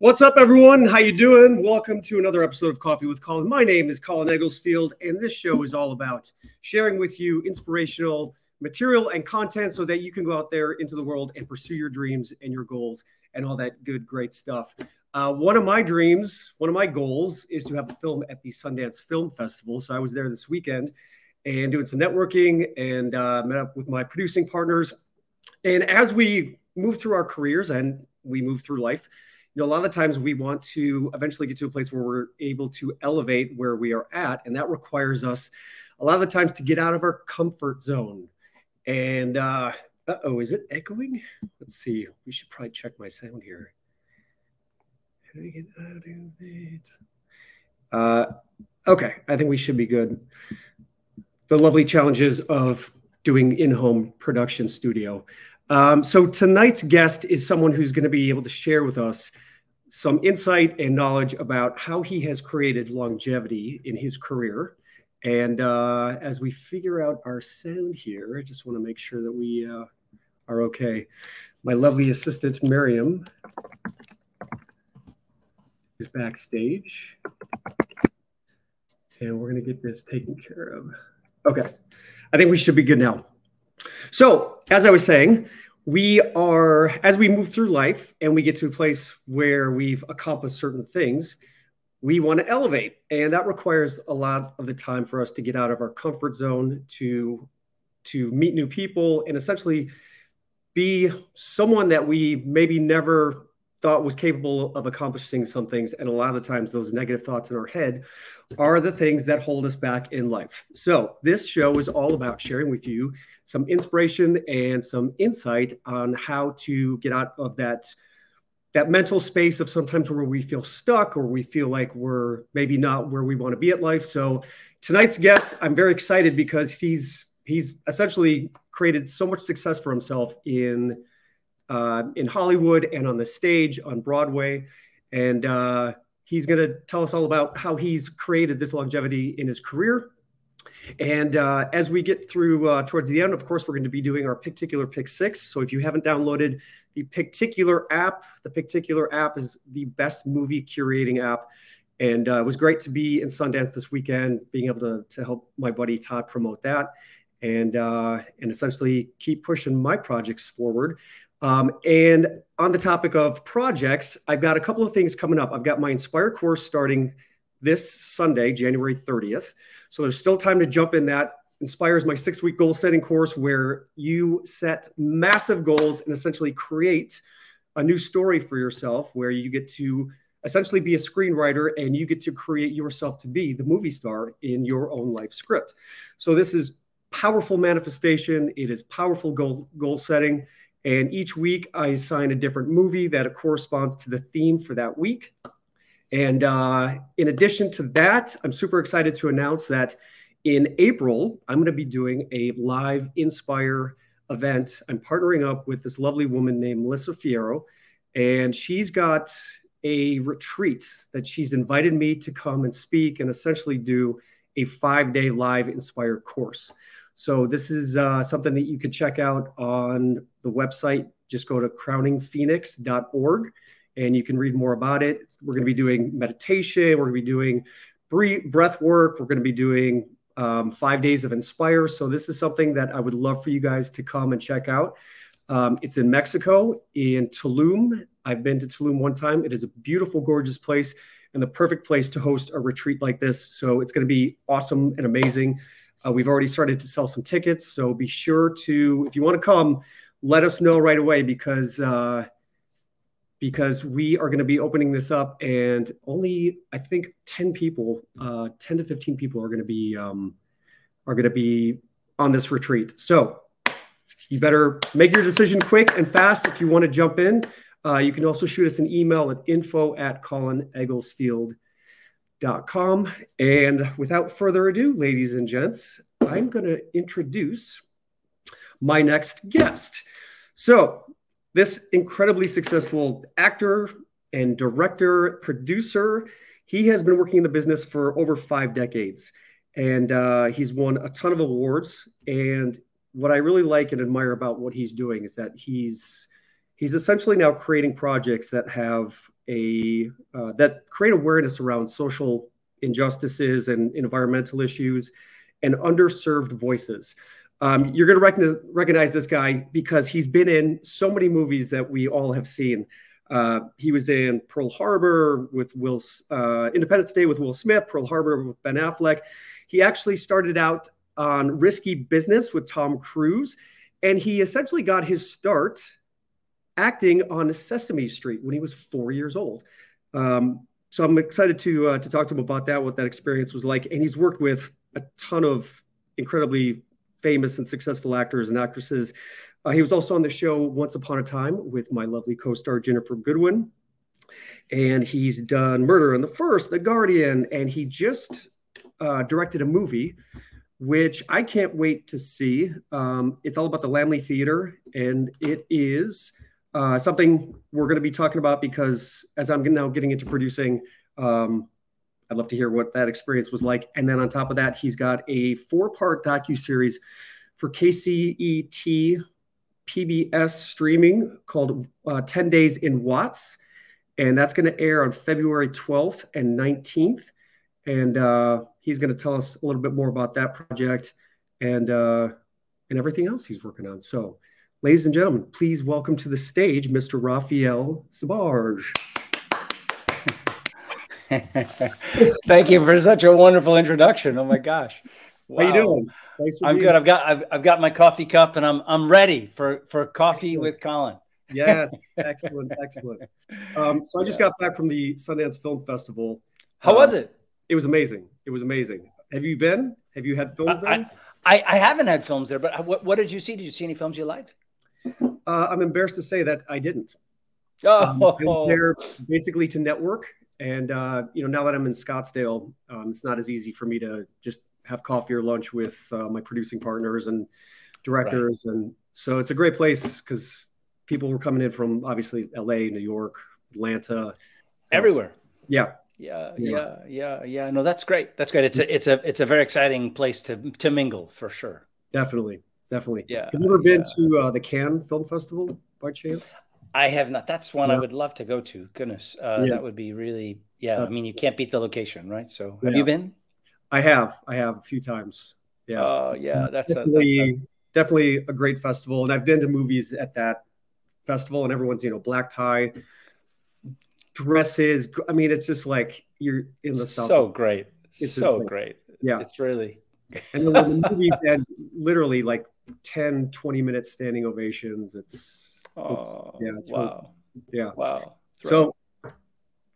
What's up, everyone? How you doing? Welcome to another episode of Coffee with Colin. My name is Colin Egglesfield, and this show is all about sharing with you inspirational material and content so that you can go out there into the world and pursue your dreams and your goals and all that good, great stuff. Uh, one of my dreams, one of my goals is to have a film at the Sundance Film Festival. So I was there this weekend and doing some networking and uh, met up with my producing partners. And as we move through our careers and we move through life, you know, a lot of the times we want to eventually get to a place where we're able to elevate where we are at. And that requires us a lot of the times to get out of our comfort zone. And, uh oh, is it echoing? Let's see. We should probably check my sound here. How do we get out of it? Uh, okay, I think we should be good. The lovely challenges of doing in-home production studio. Um, so tonight's guest is someone who's going to be able to share with us some insight and knowledge about how he has created longevity in his career. And uh, as we figure out our sound here, I just want to make sure that we uh, are okay. My lovely assistant, Miriam, is backstage. And we're going to get this taken care of. Okay. I think we should be good now. So, as I was saying, we are, as we move through life and we get to a place where we've accomplished certain things, we want to elevate. And that requires a lot of the time for us to get out of our comfort zone, to, to meet new people, and essentially be someone that we maybe never thought was capable of accomplishing some things. And a lot of the times, those negative thoughts in our head are the things that hold us back in life. So, this show is all about sharing with you some inspiration and some insight on how to get out of that that mental space of sometimes where we feel stuck or we feel like we're maybe not where we want to be at life. So tonight's guest, I'm very excited because he's he's essentially created so much success for himself in uh, in Hollywood and on the stage on Broadway. And uh, he's going to tell us all about how he's created this longevity in his career. And uh, as we get through uh, towards the end, of course, we're going to be doing our Picticular Pick Six. So if you haven't downloaded the Picticular app, the Picticular app is the best movie curating app. And uh, it was great to be in Sundance this weekend, being able to, to help my buddy Todd promote that and uh, and essentially keep pushing my projects forward. Um, and on the topic of projects, I've got a couple of things coming up. I've got my Inspire course starting this Sunday, January 30th. So there's still time to jump in that. Inspire is my six week goal setting course where you set massive goals and essentially create a new story for yourself where you get to essentially be a screenwriter and you get to create yourself to be the movie star in your own life script. So this is powerful manifestation, it is powerful goal goal setting and each week I assign a different movie that corresponds to the theme for that week. And uh, in addition to that, I'm super excited to announce that in April, I'm going to be doing a live Inspire event. I'm partnering up with this lovely woman named Melissa Fierro, and she's got a retreat that she's invited me to come and speak and essentially do a five day live Inspire course. So this is uh, something that you could check out on the website. Just go to crowningphoenix.org and you can read more about it. We're going to be doing meditation. We're going to be doing breath work. We're going to be doing um, five days of Inspire. So this is something that I would love for you guys to come and check out. Um, it's in Mexico, in Tulum. I've been to Tulum one time. It is a beautiful, gorgeous place and the perfect place to host a retreat like this. So it's going to be awesome and amazing. Uh, we've already started to sell some tickets, so be sure to, if you want to come, let us know right away because uh, because we are going to be opening this up, and only I think ten people, uh, ten to fifteen people are going to be um, are going to be on this retreat. So you better make your decision quick and fast if you want to jump in. Uh, you can also shoot us an email at info at Colin Com. And without further ado, ladies and gents, I'm going to introduce my next guest. So, this incredibly successful actor and director, producer, he has been working in the business for over five decades. And uh, he's won a ton of awards. And what I really like and admire about what he's doing is that he's he's essentially now creating projects that have a uh, that create awareness around social injustices and environmental issues and underserved voices. Um, you're going to recognize, this guy because he's been in so many movies that we all have seen. Uh, he was in Pearl Harbor with Will, uh, Independence Day with Will Smith, Pearl Harbor with Ben Affleck. He actually started out on Risky Business with Tom Cruise, and he essentially got his start acting on Sesame Street when he was four years old. Um, so I'm excited to uh, to talk to him about that, what that experience was like. And he's worked with a ton of incredibly famous and successful actors and actresses. Uh, he was also on the show Once Upon a Time with my lovely co-star Ginnifer Goodwin, and he's done Murder on the First, The Guardian, and he just uh, directed a movie which I can't wait to see. Um, it's all about the Laemmle Theater, and it is uh, something we're going to be talking about because as I'm now getting into producing, um, I'd love to hear what that experience was like. And then on top of that, he's got a four-part docu series for KCET PBS streaming called uh, 10 Days in Watts, and that's going to air on February 12th and 19th. And uh, he's going to tell us a little bit more about that project and uh, and everything else he's working on. So Ladies and gentlemen, please welcome to the stage Mr. Raphael Sbarge. Thank you for such a wonderful introduction. Oh my gosh. Wow. How you doing? I'm good. I've got I've, I've got my coffee cup and I'm I'm ready for for coffee excellent. with Colin. yes, excellent, excellent. Um, so I just got back from the Sundance Film Festival. How uh, was it? It was amazing. It was amazing. Have you been? Have you had films there? I, I, I haven't had films there, but what, what did you see? Did you see any films you liked? Uh, I'm embarrassed to say that I didn't. Oh, um, I was there basically to network, and uh, you know, now that I'm in Scottsdale, um, it's not as easy for me to just have coffee or lunch with uh, my producing partners and directors, right. and so it's a great place because people were coming in from obviously L.A., New York, Atlanta, so, everywhere. Yeah, yeah, yeah, yeah, yeah. No, that's great. That's great. It's a, it's a, it's a very exciting place to to mingle for sure. Definitely, definitely. Yeah. Have you ever been yeah. to uh, the Cannes Film Festival by chance? I have not. That's one yeah. I would love to go to. Goodness, uh, yeah. that would be really. Yeah, That's I mean, you can't beat the location, right? So, have you been? I have. I have a few times. Yeah. Oh, yeah. That's definitely a, that's a... definitely a great festival, and I've been to movies at that festival, and everyone's you know black tie, dresses. I mean, it's just like you're in the South. So great. It's so great. Yeah. It's really. and then when the movies had literally like 10, 20 minute standing ovations. It's, oh, it's yeah, it's wow. Really, yeah. Wow. That's so right.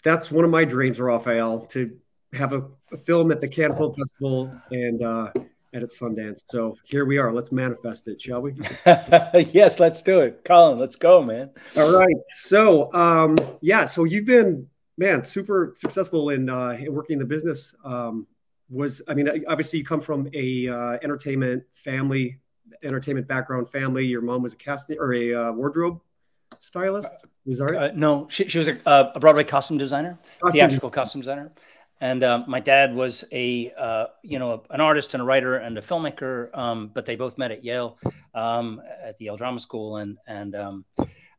that's one of my dreams, Raphael, to have a, a film at the Cannes Film Festival and uh, and at Sundance. So here we are. Let's manifest it, shall we? yes, let's do it. Colin, let's go, man. All right. So um, yeah, so you've been man super successful in, uh, in working the business. Um, was I mean, obviously you come from a uh, entertainment family, entertainment background family. Your mom was a casting or a uh, wardrobe stylist. Was that right? Uh, no, she, she was a, a Broadway costume designer, costume. theatrical costume designer. And um, my dad was a uh, you know an artist and a writer and a filmmaker, um, but they both met at Yale um, at the Yale Drama School, and and um,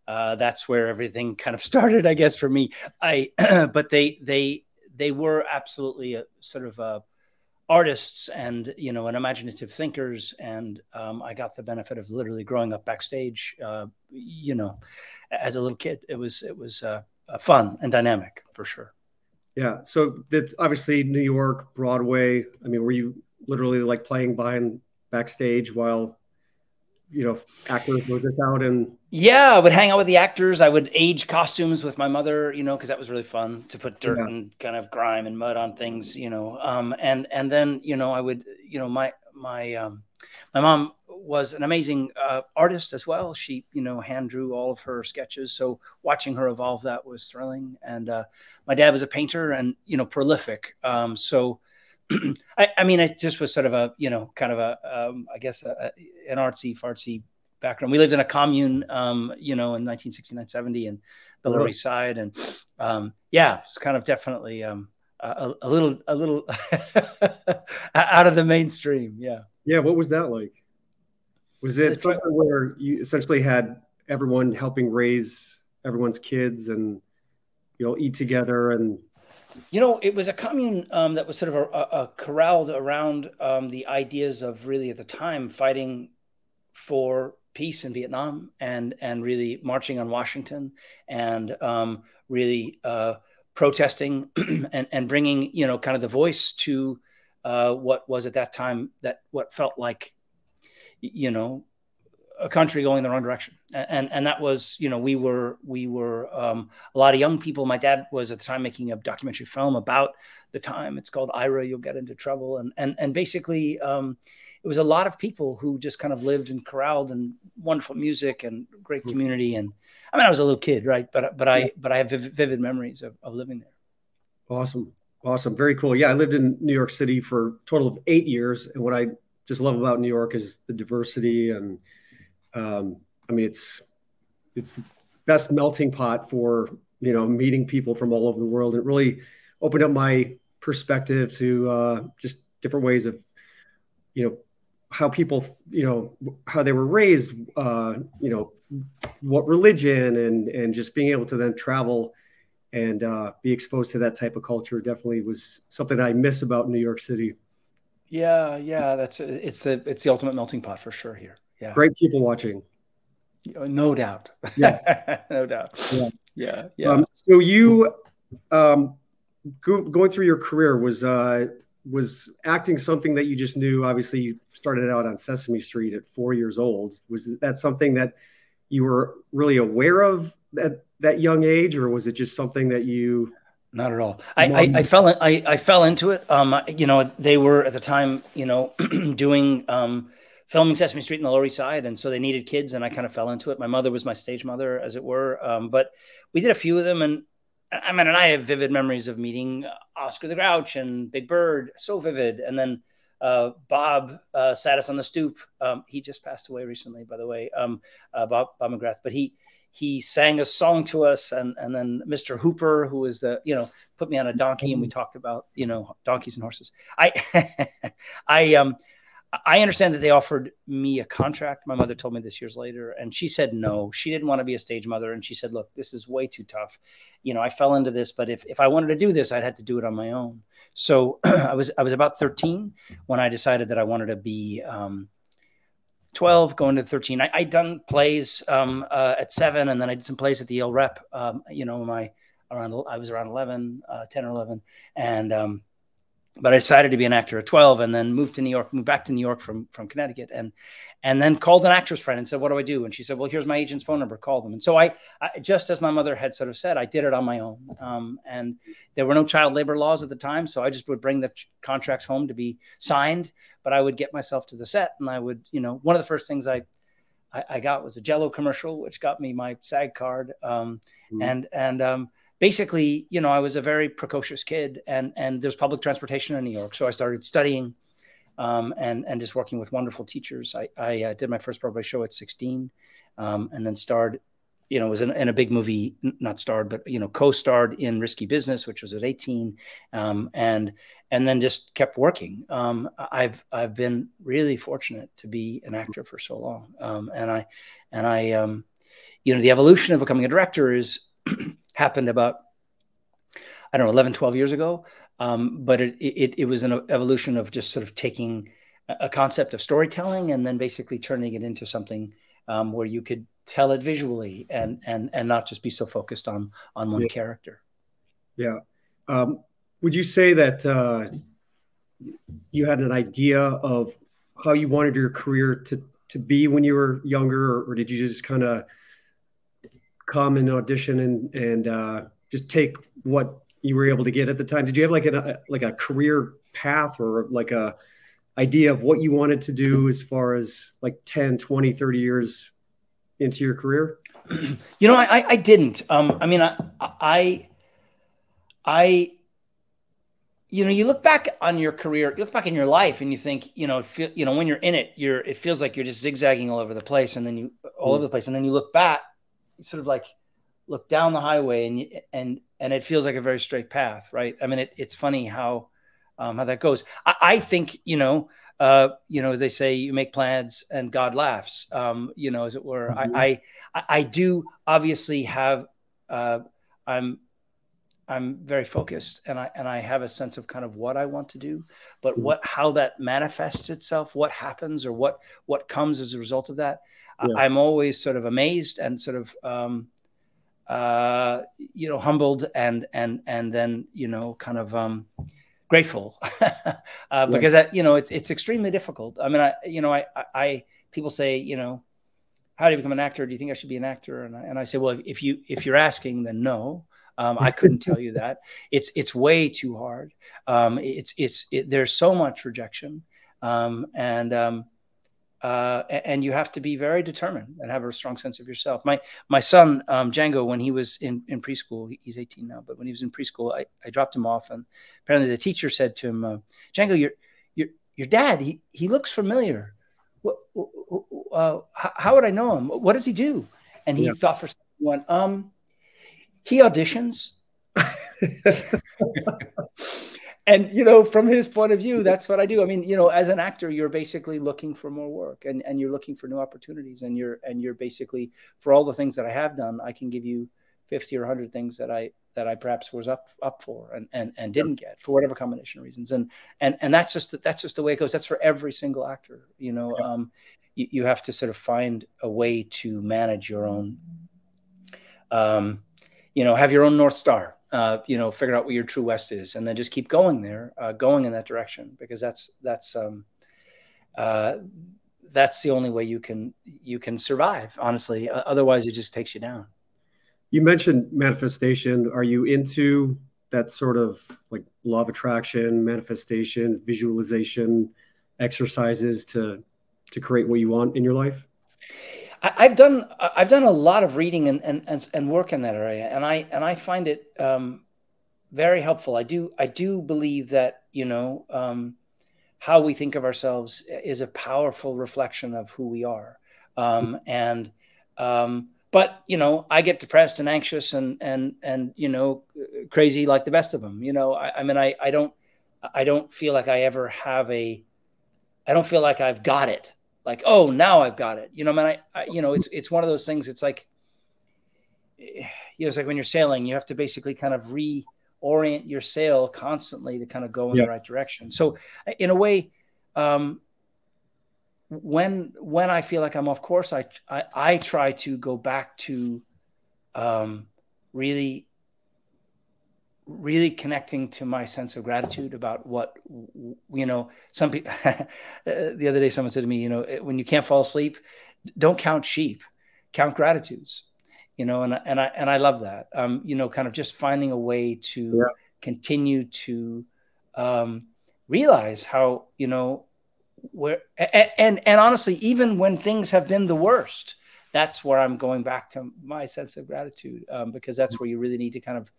uh, that's where everything kind of started, I guess, for me. I but they they they were absolutely a, sort of uh, artists and you know and imaginative thinkers, and um, I got the benefit of literally growing up backstage. Uh, you know, as a little kid, it was it was uh, fun and dynamic for sure. Yeah. So that's obviously New York, Broadway. I mean, were you literally like playing behind backstage while you know actors were just out and yeah i would hang out with the actors i would age costumes with my mother you know because that was really fun to put dirt yeah. and kind of grime and mud on things you know um and and then you know i would you know my my um my mom was an amazing uh, artist as well. She, you know, hand drew all of her sketches. So watching her evolve that was thrilling. And uh, my dad was a painter and, you know, prolific. Um, so, I, I, mean, it just was sort of a, you know, kind of a, um, I guess, a, a, an artsy, fartsy background. We lived in a commune, um, you know, in 1969, 70 in the Lower East Side. And um, yeah, it's kind of definitely um, a, a little, a little out of the mainstream. Yeah. Yeah. What was that like? Was it something where you essentially had everyone helping raise everyone's kids and you know eat together and you know it was a commune um, that was sort of a, a, a corralled around um, the ideas of really at the time fighting for peace in Vietnam and and really marching on Washington and um, really uh, protesting and and bringing you know kind of the voice to uh, what was at that time that what felt like you know a country going the wrong direction. And and that was you know we were we were um, a lot of young people. My dad was at the time making a documentary film about the time. It's called ira you'll get into trouble. And and and basically um, it was a lot of people who just kind of lived and corralled and wonderful music and great hmm. community. And i mean i was a little kid right? But but i but i have vivid, vivid memories of, of living there. Awesome. Awesome. Very cool. Yeah i lived in new york city for a total of eight years. And what i just love about new york is the diversity and um, I mean, it's it's the best melting pot for you know meeting people from all over the world. It really opened up my perspective to uh, just different ways of you know how people you know how they were raised uh, you know what religion and and just being able to then travel and uh, be exposed to that type of culture definitely was something I miss about New York City. Yeah, yeah, that's it's the it's the ultimate melting pot for sure here. Yeah. Great people watching. No doubt. Yes. no doubt. Yeah. Yeah. Yeah. Um, so you, um, go, going through your career was, uh, was acting something that you just knew? Obviously, you started out on Sesame Street at four years old. Was that something that you were really aware of at that young age, or was it just something that you? Not at all. I, I, I, fell in, I, I fell into it. Um, you know, they were at the time, you know, doing um, filming Sesame Street in the Lower East Side, and so they needed kids, and I kind of fell into it. My mother was my stage mother, as it were. Um, but we did a few of them, and I mean, and I have vivid memories of meeting Oscar the Grouch and Big Bird, so vivid. And then uh, Bob uh, sat us on the stoop. Um, he just passed away recently, by the way, um, uh, Bob Bob McGrath. But he he sang a song to us, and and then Mr. Hooper, who was the you know put me on a donkey, and we talked about you know donkeys and horses. I I um I understand that they offered me a contract. My mother told me this years later, and she said no. She didn't want to be a stage mother, and she said, "Look, this is way too tough. You know, I fell into this, but if if I wanted to do this, I'd have to do it on my own." So I was I was about 13 when I decided that I wanted to be um, 12, going to 13. I, had done plays um, uh, at seven, and then I did some plays at the Yale Rep. Um, you know, my around I was around 11, uh, 10 or 11, and um, but I decided to be an actor at 12 and then moved to New York, moved back to New York from, from Connecticut and, and then called an actress friend and said, what do I do? And she said, well, here's my agent's phone number, call them. And so I, I just as my mother had sort of said, I did it on my own. Um, and there were no child labor laws at the time. So I just would bring the contracts home to be signed, but I would get myself to the set and I would, you know, one of the first things I, I, I got was a jello commercial, which got me my SAG card. Um, mm-hmm. and, and, um, basically, you know, I was a very precocious kid, and and there's public transportation in New York, so I started studying, um, and and just working with wonderful teachers. I I uh, did my first Broadway show at 16, um, and then starred, you know, was in, in, a big movie, not starred, but you know, co-starred in Risky Business, which was at 18, um, and and then just kept working. Um, I've I've been really fortunate to be an actor for so long, um, and I and I um, you know, the evolution of becoming a director is happened about I don't know 11, 12 years ago. Um, but it, it, it was an evolution of just sort of taking a concept of storytelling and then basically turning it into something um, where you could tell it visually and and and not just be so focused on on one yeah. character. Yeah. Um, would you say that uh, you had an idea of how you wanted your career to to be when you were younger, or, or did you just kind of come and audition and and uh, just take what you were able to get at the time? Did you have like a like a career path or like a idea of what you wanted to do as far as like 10, 20, 30 years into your career? You know, I I didn't. Um, I mean, I I I you know, you look back on your career, you look back in your life, and you think, you know, feel, you know, when you're in it, you're it feels like you're just zigzagging all over the place, and then you all mm. over the place, and then you look back sort of like look down the highway and and and it feels like a very straight path, right? I mean, it, it's funny how um, how that goes. I, I think you know, uh, you know, they say you make plans and God laughs. Um, you know, as it were. Mm-hmm. I, I I do obviously have. Uh, I'm I'm very focused and I and I have a sense of kind of what I want to do, but mm-hmm. what how that manifests itself, what happens or what what comes as a result of that, yeah. I'm always sort of amazed and sort of um, uh, you know humbled and and and then you know kind of um, grateful uh, because I, you know it's it's extremely difficult. I mean, I you know I, I, I people say you know how do you become an actor? Do you think I should be an actor? And I, and I say, well, if you if you're asking, then no. Um, I couldn't tell you that. It's it's way too hard. Um, it's it's it, there's so much rejection, um, and um, uh, and you have to be very determined and have a strong sense of yourself. My my son um, Django, when he was in, in preschool, he's 18 now, but when he was in preschool, I, I dropped him off, and apparently the teacher said to him, uh, "Django, your your your dad, he he looks familiar. What, uh, how, would I know him? What does he do?" And he yeah. thought for one, um, he auditions. and you know from his point of view that's what i do. I mean you know as an actor you're basically looking for more work and, and you're looking for new opportunities. And you're and you're basically for all the things that i have done i can give you 50 or 100 things that i that i perhaps was up up for and and, and didn't get for whatever combination of reasons. And and and that's just that's just the way it goes. That's for every single actor you know um you, you have to sort of find a way to manage your own um you know have your own north star uh, you know, figure out what your true west is, and then just keep going there, uh, going in that direction, because that's that's um, uh, that's the only way you can you can survive. Honestly, otherwise, it just takes you down. You mentioned manifestation. Are you into that sort of like law of attraction, manifestation, visualization exercises to to create what you want in your life? I've done I've done a lot of reading and, and and work in that area, and I and I find it um, very helpful. I do I do believe that you know um, how we think of ourselves is a powerful reflection of who we are, um, and um, but you know I get depressed and anxious and and and you know crazy like the best of them. You know I, I mean I I don't I don't feel like I ever have a I don't feel like I've got it like, oh, now I've got it. You know, man, I, I, you know, it's it's one of those things. It's like, you know, it's like when you're sailing, you have to basically kind of reorient your sail constantly to kind of go in the right direction. So, in a way, um, when when I feel like I'm off course, I I, I try to go back to um, really really connecting to my sense of gratitude about what you know some people the other day someone said to me you know when you can't fall asleep don't count sheep count gratitudes you know and, and i and i love that um you know kind of just finding a way to yeah. continue to um realize how you know where and, and and honestly even when things have been the worst that's where i'm going back to my sense of gratitude um, because that's where you really need to kind of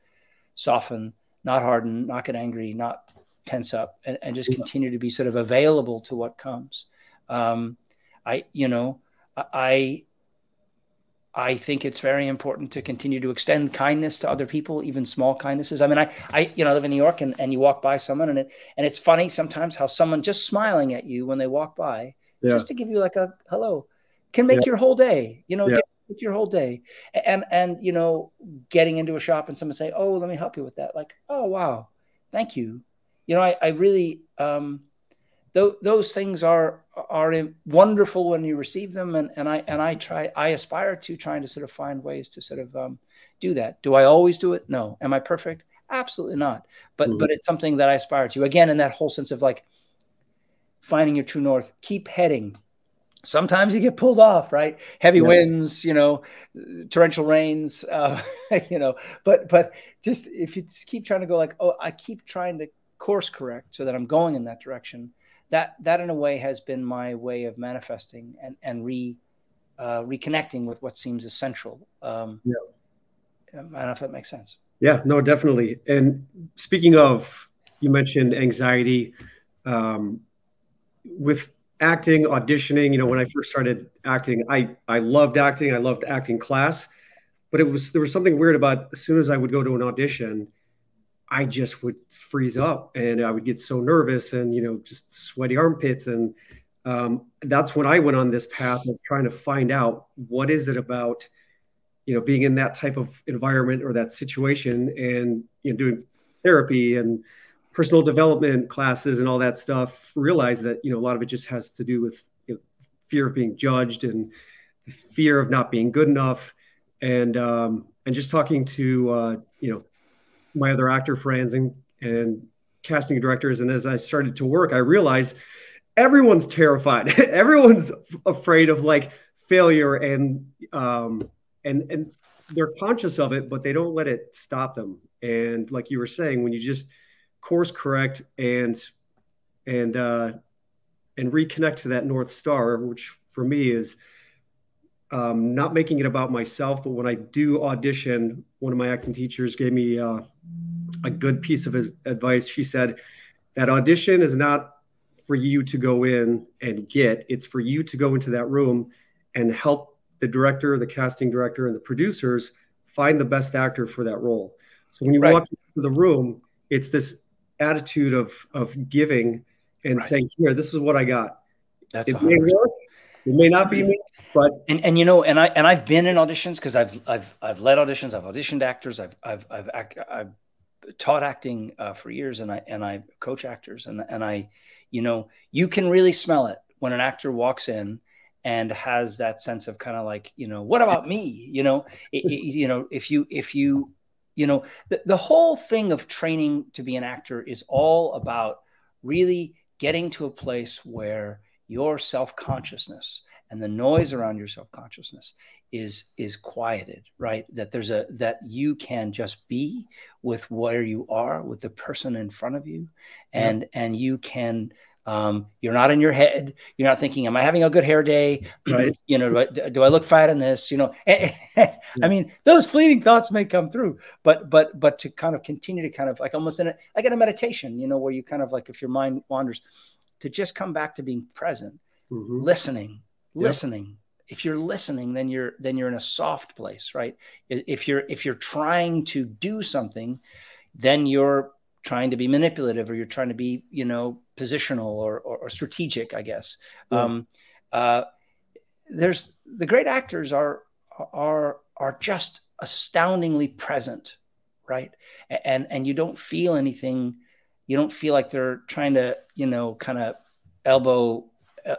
soften, not harden, not get angry, not tense up, and, and just continue to be sort of available to what comes. Um, I, you know, I, I think it's very important to continue to extend kindness to other people, even small kindnesses. I mean, I, I, you know, live in New York, and, and you walk by someone, and it, and it's funny sometimes how someone just smiling at you when they walk by, yeah. just to give you like a hello, can make yeah. your whole day. You know, yeah your whole day. And and you know getting into a shop and someone say oh let me help you with that. Like oh wow. Thank you. You know i, I really um th- those things are are wonderful when you receive them. And, and i and i try i aspire to trying to sort of find ways to sort of um, do that. Do i always do it? No. Am i perfect? Absolutely not. But mm-hmm. but it's something that i aspire to. Again in that whole sense of like finding your true north keep heading sometimes you get pulled off right? Heavy yeah. winds you know torrential rains uh, you know but but just if you just keep trying to go like oh i keep trying to course correct so that i'm going in that direction that that in a way has been my way of manifesting and and re uh, reconnecting with what seems essential um, yeah. I don't know if that makes sense. Yeah no definitely. And speaking of you mentioned anxiety um, with acting, auditioning. You know, when I first started acting, I I loved acting. I loved acting class, but it was there was something weird about as soon as I would go to an audition, I just would freeze up and I would get so nervous and, you know, just sweaty armpits. And um, that's when I went on this path of trying to find out what is it about, you know, being in that type of environment or that situation and, you know, doing therapy and personal development classes and all that stuff, realize that, you know, a lot of it just has to do with you know, fear of being judged and the fear of not being good enough. And, um, and just talking to, uh, you know, my other actor friends and and casting directors and as i started to work i realized everyone's terrified everyone's afraid of like failure and um and and they're conscious of it but they don't let it stop them and like you were saying when you just course correct and and uh and reconnect to that north star which for me is um, not making it about myself, but when I do audition, one of my acting teachers gave me uh, a good piece of advice. She said that audition is not for you to go in and get, it's for you to go into that room and help the director, the casting director, and the producers find the best actor for that role. So when you right. walk into the room, it's this attitude of of giving and right. saying, "Here, this is what I got." That's it may work, it may not be me, but and and you know, and I and I've been in auditions because I've I've I've led auditions, I've auditioned actors, I've I've I've I've taught acting uh, for years, and I and I coach actors, and and I, you know, you can really smell it when an actor walks in and has that sense of kind of like you know what about me you know it, it, you know if you if you you know the, the whole thing of training to be an actor is all about really getting to a place where your self-consciousness and the noise around your self-consciousness is is quieted right that there's a that you can just be with where you are with the person in front of you and yeah. and you can um, you're not in your head. You're not thinking, "Am I having a good hair day? Right? you know, do I, do I look fat in this? You know, I mean, those fleeting thoughts may come through, but but but to kind of continue to kind of like almost in a like in a meditation, you know, where you kind of like if your mind wanders, to just come back to being present, mm-hmm. listening, listening if you're listening then you're then you're in a soft place right if you're if you're trying to do something then you're trying to be manipulative or you're trying to be you know positional or or, or strategic i guess yeah. um, uh, there's the great actors are are are just astoundingly present right and and you don't feel anything you don't feel like they're trying to you know kind of elbow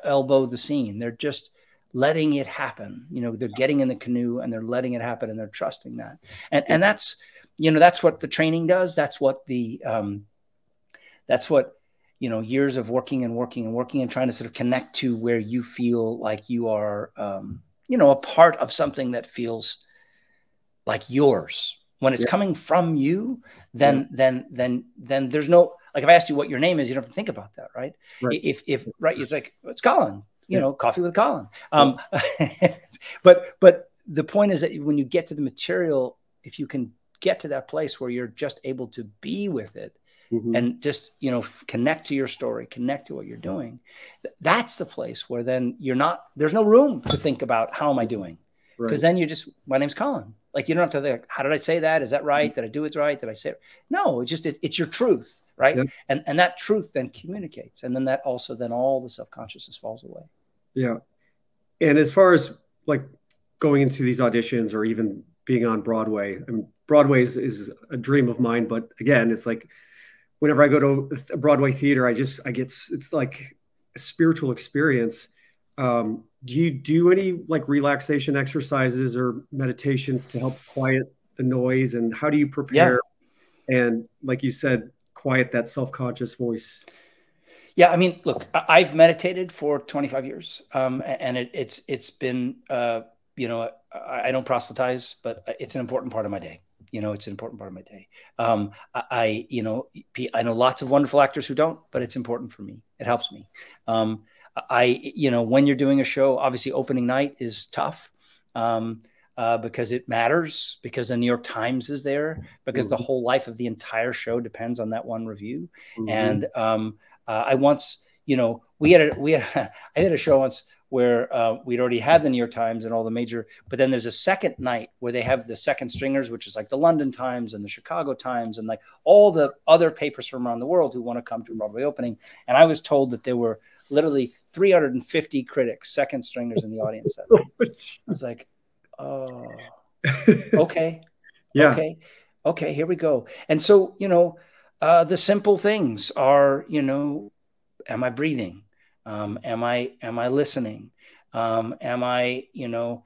elbow the scene. They're just letting it happen. You know, they're getting in the canoe and they're letting it happen and they're trusting that. And and that's you know that's what the training does. That's what the um, that's what you know years of working and working and working and trying to sort of connect to where you feel like you are um, you know a part of something that feels like yours when it's yeah. coming from you then yeah. then then then there's no like if I asked you what your name is, you don't have to think about that, right? right. If if right, it's like it's Colin, you yeah. know, coffee with Colin. Um, but but the point is that when you get to the material, if you can get to that place where you're just able to be with it mm-hmm. and just you know f- connect to your story, connect to what you're doing, that's the place where then you're not. There's no room to think about how am I doing because right. then you just my name's Colin. Like you don't have to think, how did I say that? Is that right? Did I do it right? Did I say it? No, it's just it, it's your truth right yeah. and and that truth then communicates and then that also then all the self-consciousness falls away yeah and as far as like going into these auditions or even being on broadway I mean, broadway is, is a dream of mine but again it's like whenever i go to a broadway theater i just i get it's like a spiritual experience. Um, do you do any like relaxation exercises or meditations to help quiet the noise? And how do you prepare yeah. and like you said quiet that self-conscious voice? Yeah i mean look i've meditated for 25 years um, and it, it's it's been uh, you know I, I, don't proselytize but it's an important part of my day you know it's an important part of my day um, I, I, you know i know lots of wonderful actors who don't but it's important for me it helps me um, i you know when you're doing a show obviously opening night is tough um, uh, because it matters, because the New York Times is there, because mm-hmm. the whole life of the entire show depends on that one review. Mm-hmm. And um, uh, I once, you know, we had a, we had, I did a show once where uh, we'd already had the New York Times and all the major, but then there's a second night where they have the second stringers, which is like the London Times and the Chicago Times and like all the other papers from around the world who want to come to a Broadway opening. And I was told that there were literally 350 critics, second stringers in the audience. I was like, oh, okay. yeah. Okay. Okay. Here we go. And so, you know, uh, the simple things are, you know, am I breathing? Um, am I am I listening? Um, am I you know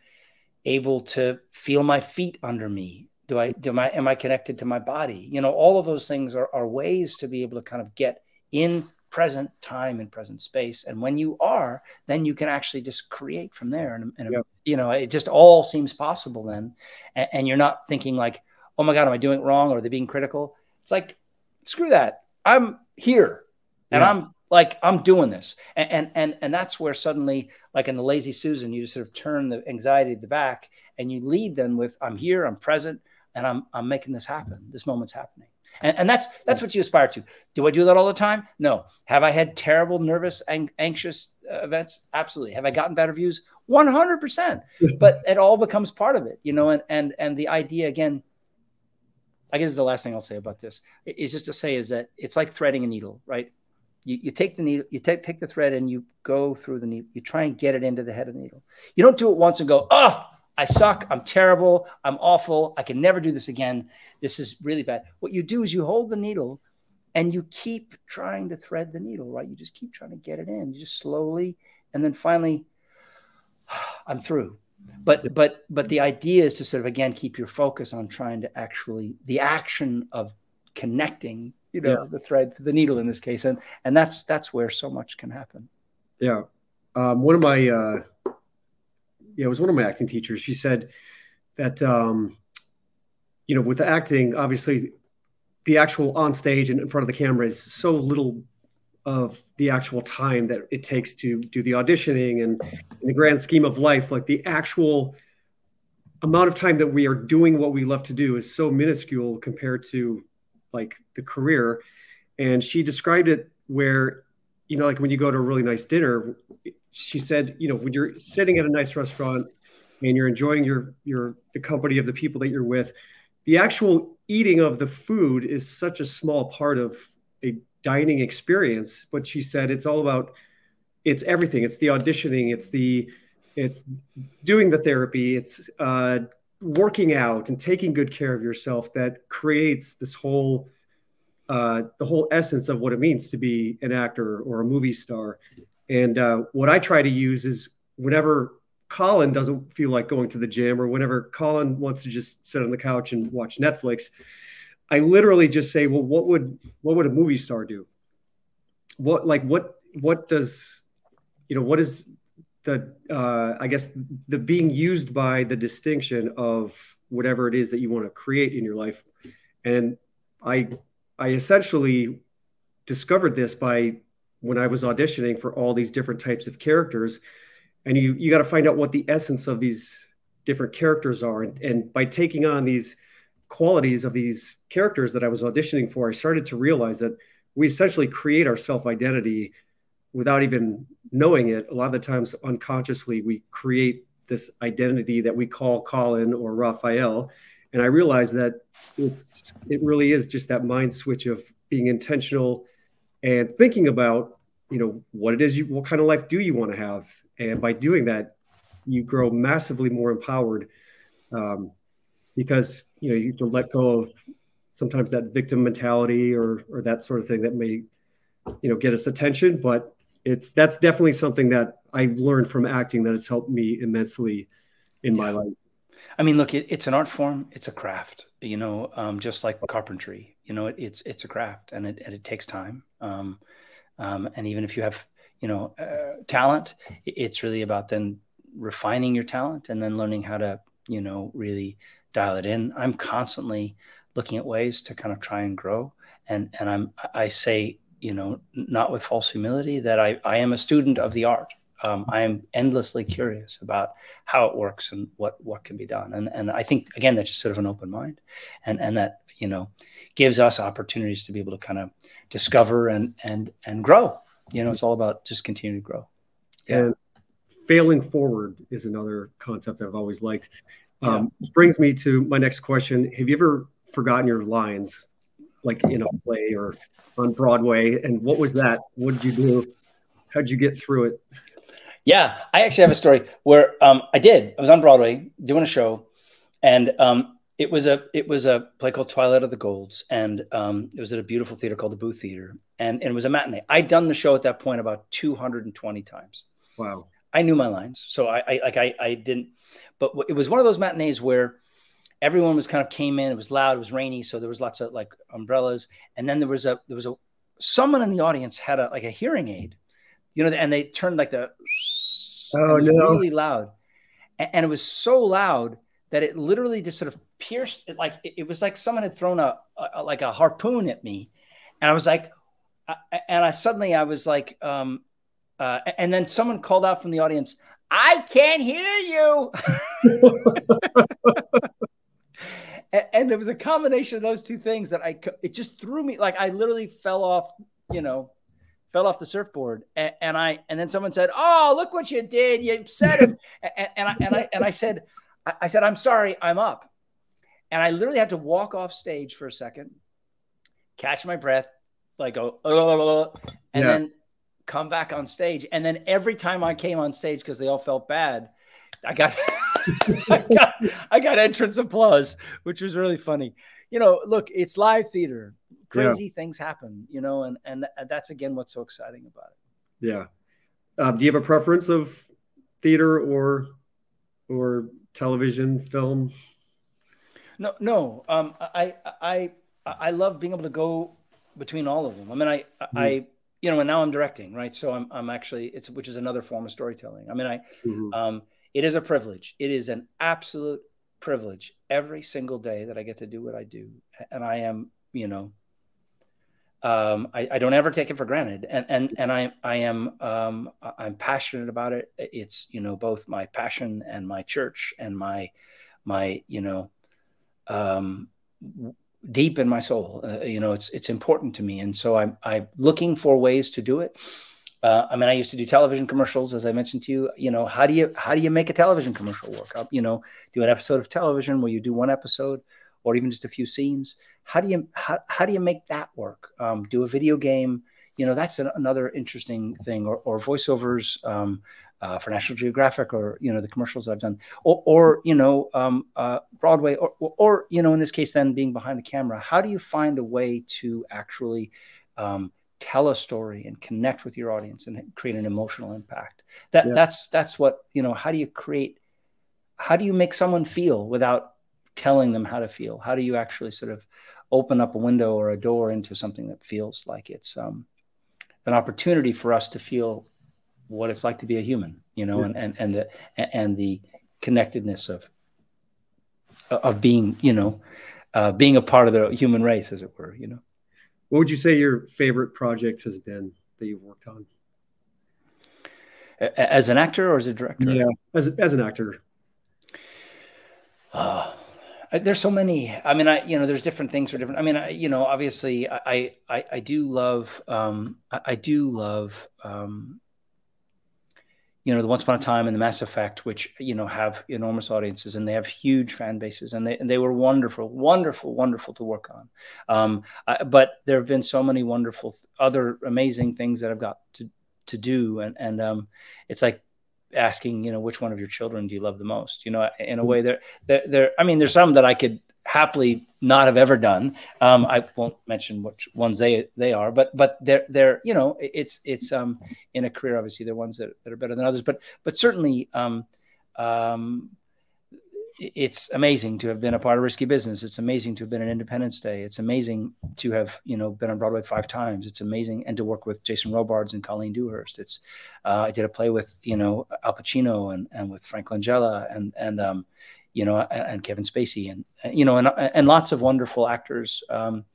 able to feel my feet under me? Do I do my am I connected to my body? You know, all of those things are, are ways to be able to kind of get in present time and present space. And when you are, then you can actually just create from there. And, and you know, it just all seems possible then. And, and, you're not thinking like, oh my God, am I doing it wrong? Or are they being critical? It's like, screw that. I'm here and I'm like i'm doing this. And, and and and that's where suddenly like in the lazy susan you sort of turn the anxiety to the back and you lead them with i'm here i'm present and i'm i'm making this happen. This moment's happening. And, and that's that's what you aspire to. Do i do that all the time? No. Have i had terrible nervous and anxious uh, events? Absolutely. Have i gotten better views? 100% but it all becomes part of it you know and and and the idea again I guess the last thing I'll say about this is just to say is that it's like threading a needle, right? You, you take the needle, you take, take the thread and you go through the needle. You try and get it into the head of the needle. You don't do it once and go, oh, I suck. I'm terrible. I'm awful. I can never do this again. This is really bad. What you do is you hold the needle and you keep trying to thread the needle, right? You just keep trying to get it in, you just slowly. And then finally, I'm through. But but but the idea is to sort of again keep your focus on trying to actually the action of connecting you know yeah. the thread the needle in this case. And and that's that's where so much can happen. Yeah. Um, one of my uh yeah it was one of my acting teachers. She said that um you know with the acting obviously the actual on stage and in front of the camera is so little of the actual time that it takes to do the auditioning and in the grand scheme of life like the actual amount of time that we are doing what we love to do is so minuscule compared to like the career. And she described it where you know like when you go to a really nice dinner she said you know when you're sitting at a nice restaurant and you're enjoying your your the company of the people that you're with the actual eating of the food is such a small part of a dining experience. But she said it's all about it's everything. It's the auditioning. It's the it's doing the therapy. It's uh, working out and taking good care of yourself that creates this whole uh, the whole essence of what it means to be an actor or a movie star. And uh, what I try to use is whenever Colin doesn't feel like going to the gym or whenever Colin wants to just sit on the couch and watch Netflix, I literally just say, well, what would what would a movie star do? What like what what does you know what is the uh, I guess the being used by the distinction of whatever it is that you want to create in your life, and I I essentially discovered this by when I was auditioning for all these different types of characters, and you you got to find out what the essence of these different characters are, and, and by taking on these qualities of these characters that I was auditioning for, I started to realize that we essentially create our self identity without even knowing it, a lot of the times unconsciously, we create this identity that we call Colin or Raphael. And I realize that it's it really is just that mind switch of being intentional and thinking about, you know, what it is you what kind of life do you want to have? And by doing that, you grow massively more empowered. Um, because you know you have to let go of sometimes that victim mentality or or that sort of thing that may you know get us attention but it's that's definitely something that I learned from acting that has helped me immensely in yeah. my life. I mean, look, it, it's an art form. It's a craft. You know, um, just like carpentry. You know, it, it's it's a craft, and it and it takes time. Um, um, and even if you have, you know, uh, talent, it's really about then refining your talent and then learning how to, you know, really dial it in. I'm constantly looking at ways to kind of try and grow, and and I'm I say you know, not with false humility, that I, I am a student of the art. Um, I am endlessly curious about how it works and what what can be done. And and I think again that's just sort of an open mind, and and that you know gives us opportunities to be able to kind of discover and and and grow. You know, it's all about just continuing to grow. Yeah. And failing forward is another concept I've always liked. Um, yeah. Brings me to my next question. Have you ever forgotten your lines, like in a play or on Broadway? And what was that? What did you do? How'd you get through it? Yeah, I actually have a story where um, I did. I was on Broadway doing a show, and um, it was a it was a play called Twilight of the Golds, and um, it was at a beautiful theater called the Booth Theater, and, and it was a matinee. I'd done the show at that point about 220 times. Wow. I knew my lines, so I, I like I I didn't, but it was one of those matinees where everyone was kind of came in. It was loud, it was rainy, so there was lots of like umbrellas, and then there was a there was a someone in the audience had a like a hearing aid, you know, and they turned like the oh no. really loud, and, and it was so loud that it literally just sort of pierced it like it, it was like someone had thrown a, a, like a harpoon at me. And i was like and i suddenly i was like um uh, and then someone called out from the audience i can't hear you and, and it was a combination of those two things that i it just threw me like i literally fell off you know fell off the surfboard and, and i and then someone said oh look what you did you said him and, and i and i and i said I said, I'm sorry, I'm up. And I literally had to walk off stage for a second, catch my breath, like go, oh, and yeah. then come back on stage. And then every time I came on stage, because they all felt bad, I got, I got, I got entrance applause, which was really funny. You know, look, it's live theater. Crazy yeah. things happen, you know, and and that's again what's so exciting about it. Yeah. Uh, do you have a preference of theater or or television, film? No, no. Um, I, I, I love being able to go between all of them. I mean, I, mm-hmm. I, you know, and now I'm directing, right? So I'm, I'm actually, it's, which is another form of storytelling. I mean, I, mm-hmm. um, it is a privilege. It is an absolute privilege every single day that I get to do what I do. And I am, you know, um, I, I, don't ever take it for granted, and and and I I am um, I'm passionate about it. It's you know both my passion and my church and my my you know um, deep in my soul. Uh, you know it's it's important to me, and so I'm I'm looking for ways to do it. Uh, I mean, I used to do television commercials, as I mentioned to you. You know, how do you how do you make a television commercial work? I'll, you know, do an episode of television where you do one episode or even just a few scenes. How do you how, how do you make that work? Um, do a video game. You know, that's an, another interesting thing, or, or voiceovers um, uh, for National Geographic, or you know, the commercials I've done, or, or you know, um, uh, Broadway, or, or you know, in this case, then being behind the camera. How do you find a way to actually um, tell a story and connect with your audience and create an emotional impact? That yeah. that's that's what you know. How do you create? How do you make someone feel without telling them how to feel? How do you actually sort of open up a window or a door into something that feels like it's um, an opportunity for us to feel what it's like to be a human, you know, yeah. and, and, and the, and the connectedness of, of being, you know, uh, being a part of the human race, as it were, you know. What would you say your favorite project has been that you've worked on? As an actor or as a director? Yeah, as, as an actor. Uh, there's so many. I mean, I you know, there's different things for different. I mean, I, you know, obviously, I I I do love um I, I do love um you know the Once Upon a Time and the Mass Effect, which you know have enormous audiences and they have huge fan bases, and they and they were wonderful, wonderful, wonderful to work on. Um, I, but there have been so many wonderful other amazing things that I've got to to do, and and um, it's like asking, you know, which one of your children do you love the most? You know, in a way, there, there, there. I mean, there's some that I could happily not have ever done. Um, I won't mention which ones they they are, but but they're they're you know, it's it's um in a career obviously they're ones that, that are better than others, but but certainly um um it's amazing to have been a part of risky business. It's amazing to have been an independence day. It's amazing to have you know been on broadway five times. It's amazing and to work with jason robards and colleen dewhurst. It's uh, i did a play with you know al pacino and, and with frank langella and and um, you know and, and, kevin spacey and you know and, and lots of wonderful actors um,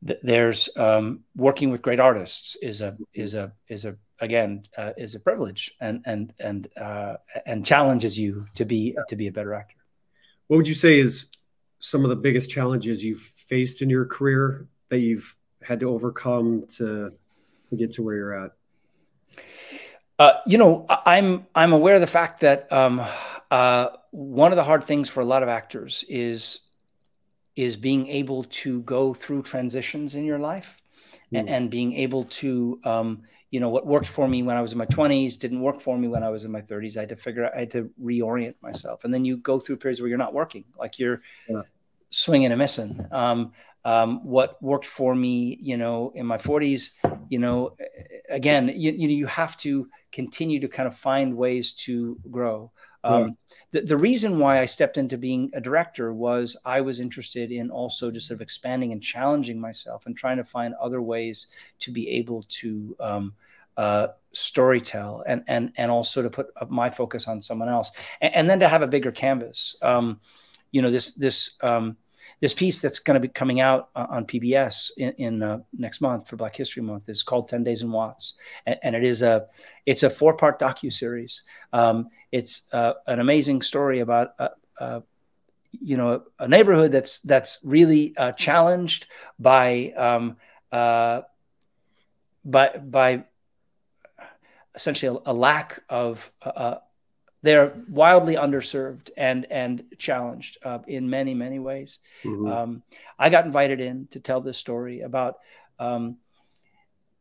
there's um, working with great artists is a is a is a again uh, is a privilege and and and uh, and challenges you to be to be a better actor. What would you say is some of the biggest challenges you've faced in your career that you've had to overcome to, to get to where you're at? Uh, you know, I'm I'm aware of the fact that um, uh, one of the hard things for a lot of actors is is being able to go through transitions in your life mm. and, and, being able to um, you know what worked for me when i was in my 20s didn't work for me when i was in my 30s i had to figure out i had to reorient myself and then you go through periods where you're not working like you're yeah. swinging and missing um, um, what worked for me you know in my 40s you know again you, you know you have to continue to kind of find ways to grow um, the, the reason why I stepped into being a director was I was interested in also just sort of expanding and challenging myself and trying to find other ways to be able to um, uh, storytell and and and also to put my focus on someone else and, and then to have a bigger canvas. Um, you know this this um, this piece that's going to be coming out uh, on PBS in, in uh, next month for Black History Month is called Ten Days in Watts, and, and it is a it's a four part docu series. Um, it's uh, an amazing story about uh, uh, you know a neighborhood that's that's really uh, challenged by um, by by essentially a, a lack of they're wildly underserved and and challenged uh, in many many ways. Mm-hmm. Um, I got invited in to tell this story about um,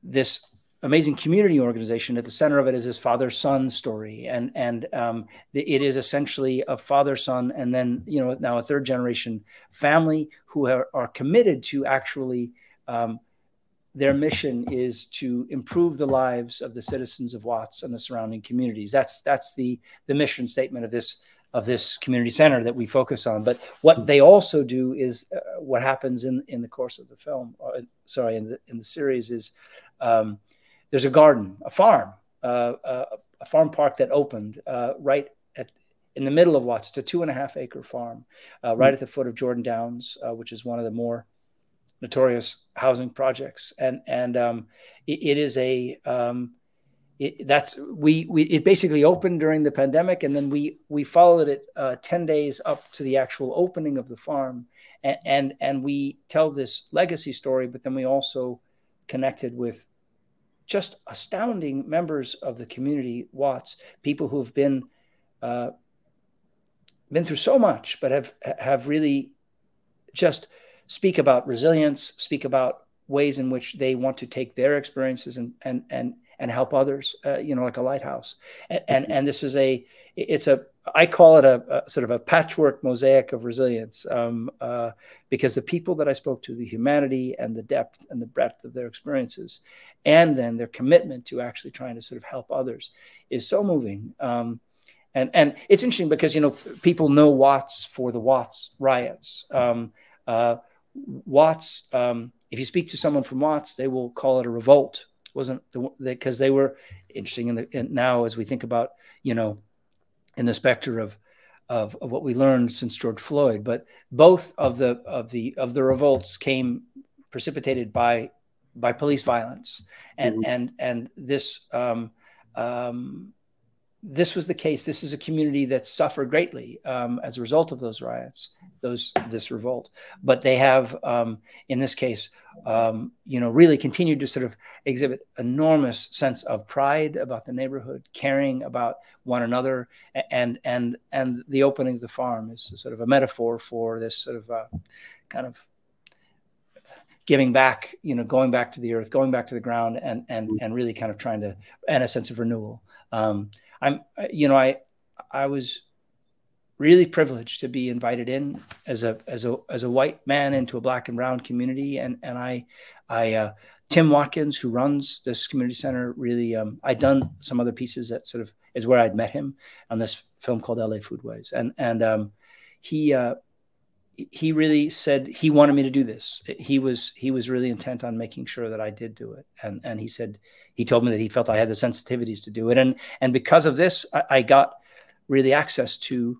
this amazing community organization. At the center of it is this father son story, and and um, it is essentially a father son, and then you know now a third generation family who are, are committed to actually um, their mission is to improve the lives of the citizens of Watts and the surrounding communities. That's that's the the mission statement of this of this community center that we focus on. But what they also do is uh, what happens in in the course of the film. Uh, sorry, in the in the series is um, there's a garden, a farm, uh, uh a farm park that opened uh, right at in the middle of Watts. It's a two and a half acre farm, uh, right at the foot of Jordan Downs, which is one of the more notorious housing projects, and and um, it, it is a um, it, that's we we it basically opened during the pandemic, and then we we followed it uh, ten days up to the actual opening of the farm, and, and and we tell this legacy story, but then we also connected with just astounding members of the community Watts, people who have been uh, been through so much, but have have really just speak about resilience, speak about ways in which they want to take their experiences and and and and help others. Uh, you know, like a lighthouse. And, and and this is a it's a I call it a, a sort of a patchwork mosaic of resilience um, uh, because the people that I spoke to, the humanity and the depth and the breadth of their experiences, and then their commitment to actually trying to sort of help others is so moving. Um, and and it's interesting because you know people know Watts for the Watts riots. Um, uh, Watts, um, if you speak to someone from Watts, they will call it a revolt. It wasn't because the, they were interesting in the in now as we think about you know in the specter of, of of what we learned since George Floyd, but both of the of the of the revolts came precipitated by by police violence, and mm-hmm. and and this um, um, this was the case. This is a community that suffered greatly um, as a result of those riots, those this revolt. But they have, um, in this case, um, you know, really continued to sort of exhibit enormous sense of pride about the neighborhood, caring about one another, and and and the opening of the farm is sort of a metaphor for this sort of uh, kind of giving back, you know, going back to the earth, going back to the ground, and and and really kind of trying to and a sense of renewal. Um, I'm, you know, I, I was really privileged to be invited in as a as a as a white man into a black and brown community, and and I, I, uh, Tim Watkins, who runs this community center, really, um, I'd done some other pieces that sort of is where I'd met him on this film called L.A. Foodways, and and um, he. Uh, he really said he wanted me to do this. He was he was really intent on making sure that I did do it, and and he said he told me that he felt I had the sensitivities to do it, and and because of this, I, I got really access to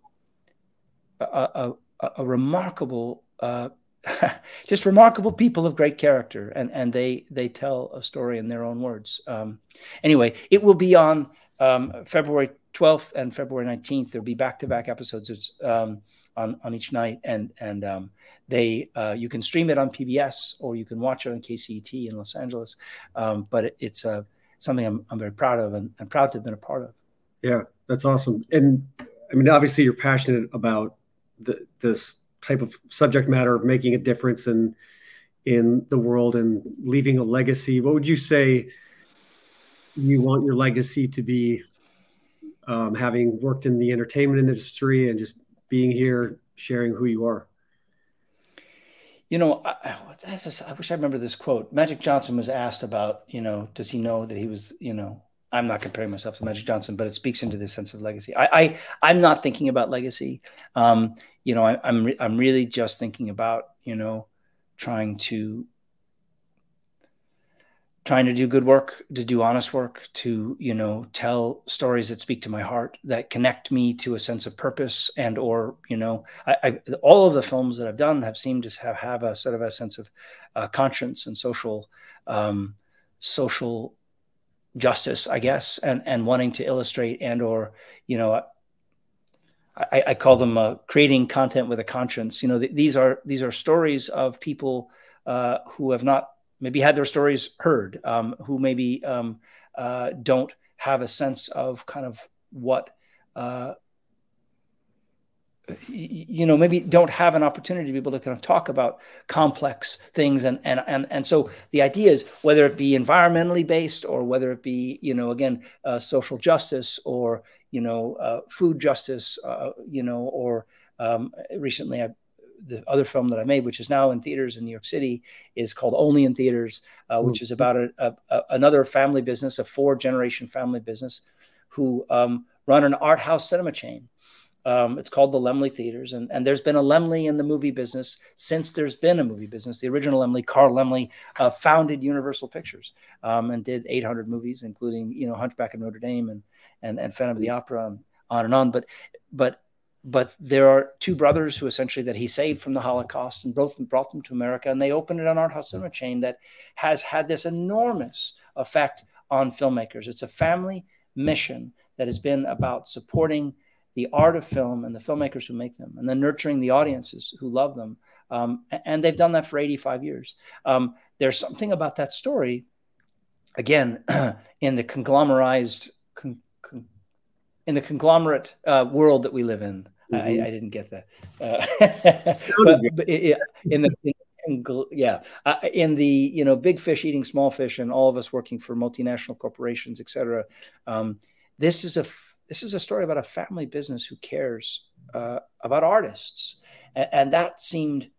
a, a, a remarkable, uh, just remarkable people of great character, and and they they tell a story in their own words. Um, anyway, it will be on um, February 12th and February 19th. There'll be back to back episodes. It's Um, on, on each night, and and um, they uh, you can stream it on PBS or you can watch it on KCET in Los Angeles. Um, but it, it's a something I'm, I'm very proud of and, and proud to have been a part of. Yeah, that's awesome. And I mean, obviously, you're passionate about the, this type of subject matter of making a difference in in the world and leaving a legacy. What would you say you want your legacy to be? Um, having worked in the entertainment industry and just being here, sharing who you are. You know, I, I wish I remember this quote. Magic Johnson was asked about, you know, does he know that he was, you know, I'm not comparing myself to Magic Johnson, but it speaks into this sense of legacy. I, I am not thinking about legacy. Um, you know, I, am I'm, re- I'm really just thinking about you know trying to trying to do good work, to do honest work, to you know tell stories that speak to my heart, that connect me to a sense of purpose, and or you know, I, I all of the films that I've done have seemed to have have a sort of a sense of uh, conscience and social um, social justice, I guess, and and wanting to illustrate and or you know, I, I call them uh, creating content with a conscience. You know, th- these are these are stories of people uh, who have not maybe had their stories heard, um, who maybe um, uh, don't have a sense of kind of what uh, you know maybe don't have an opportunity to be able to kind of talk about complex things. And and and and so the idea is whether it be environmentally based or whether it be you know again uh, social justice or you know uh, food justice uh, you know or um, recently I, the other film that I made, which is now in theaters in New York City, is called Only in Theaters, uh, which is about a, a, a, another family business, a four generation family business, who um, run an art house cinema chain um, it's called the Laemmle Theaters, and, and there's been a Laemmle in the movie business since there's been a movie business. The original Laemmle, Carl Laemmle, uh, founded Universal Pictures um, and did 800 movies, including you know Hunchback of Notre Dame and and and Phantom of the Opera, and on and on. But but but there are two brothers who essentially that he saved from the Holocaust and both brought them to America, and they opened an art house cinema chain that has had this enormous effect on filmmakers. It's a family mission that has been about supporting the art of film and the filmmakers who make them, and then nurturing the audiences who love them. Um, and they've done that for 85 years. Um, there's something about that story, again, in the conglomerated, con, con, in the conglomerate uh, world that we live in. Mm-hmm. I, I, didn't get that, uh, but, but it, in the in, yeah, uh, in the you know big fish eating small fish, and all of us working for multinational corporations, et cetera. Um, this is a this is a story about a family business who cares uh, about artists, and, and, that seemed.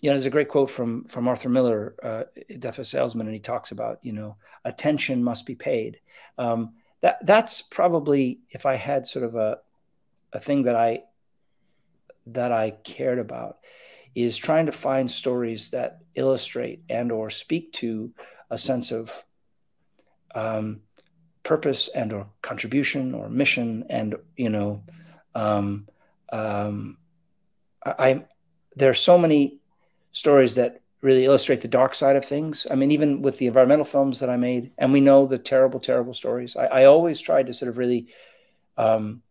You know, there's a great quote from from Arthur Miller, uh, Death of a Salesman, and he talks about you know attention must be paid. Um, that that's probably if I had sort of a a thing that I that I cared about is trying to find stories that illustrate and or speak to a sense of um, purpose and or contribution or mission and you know um, um, I, I there are so many stories that really illustrate the dark side of things. I mean, even with the environmental films that I made, and we know the terrible, terrible stories. I, I always tried to sort of really um,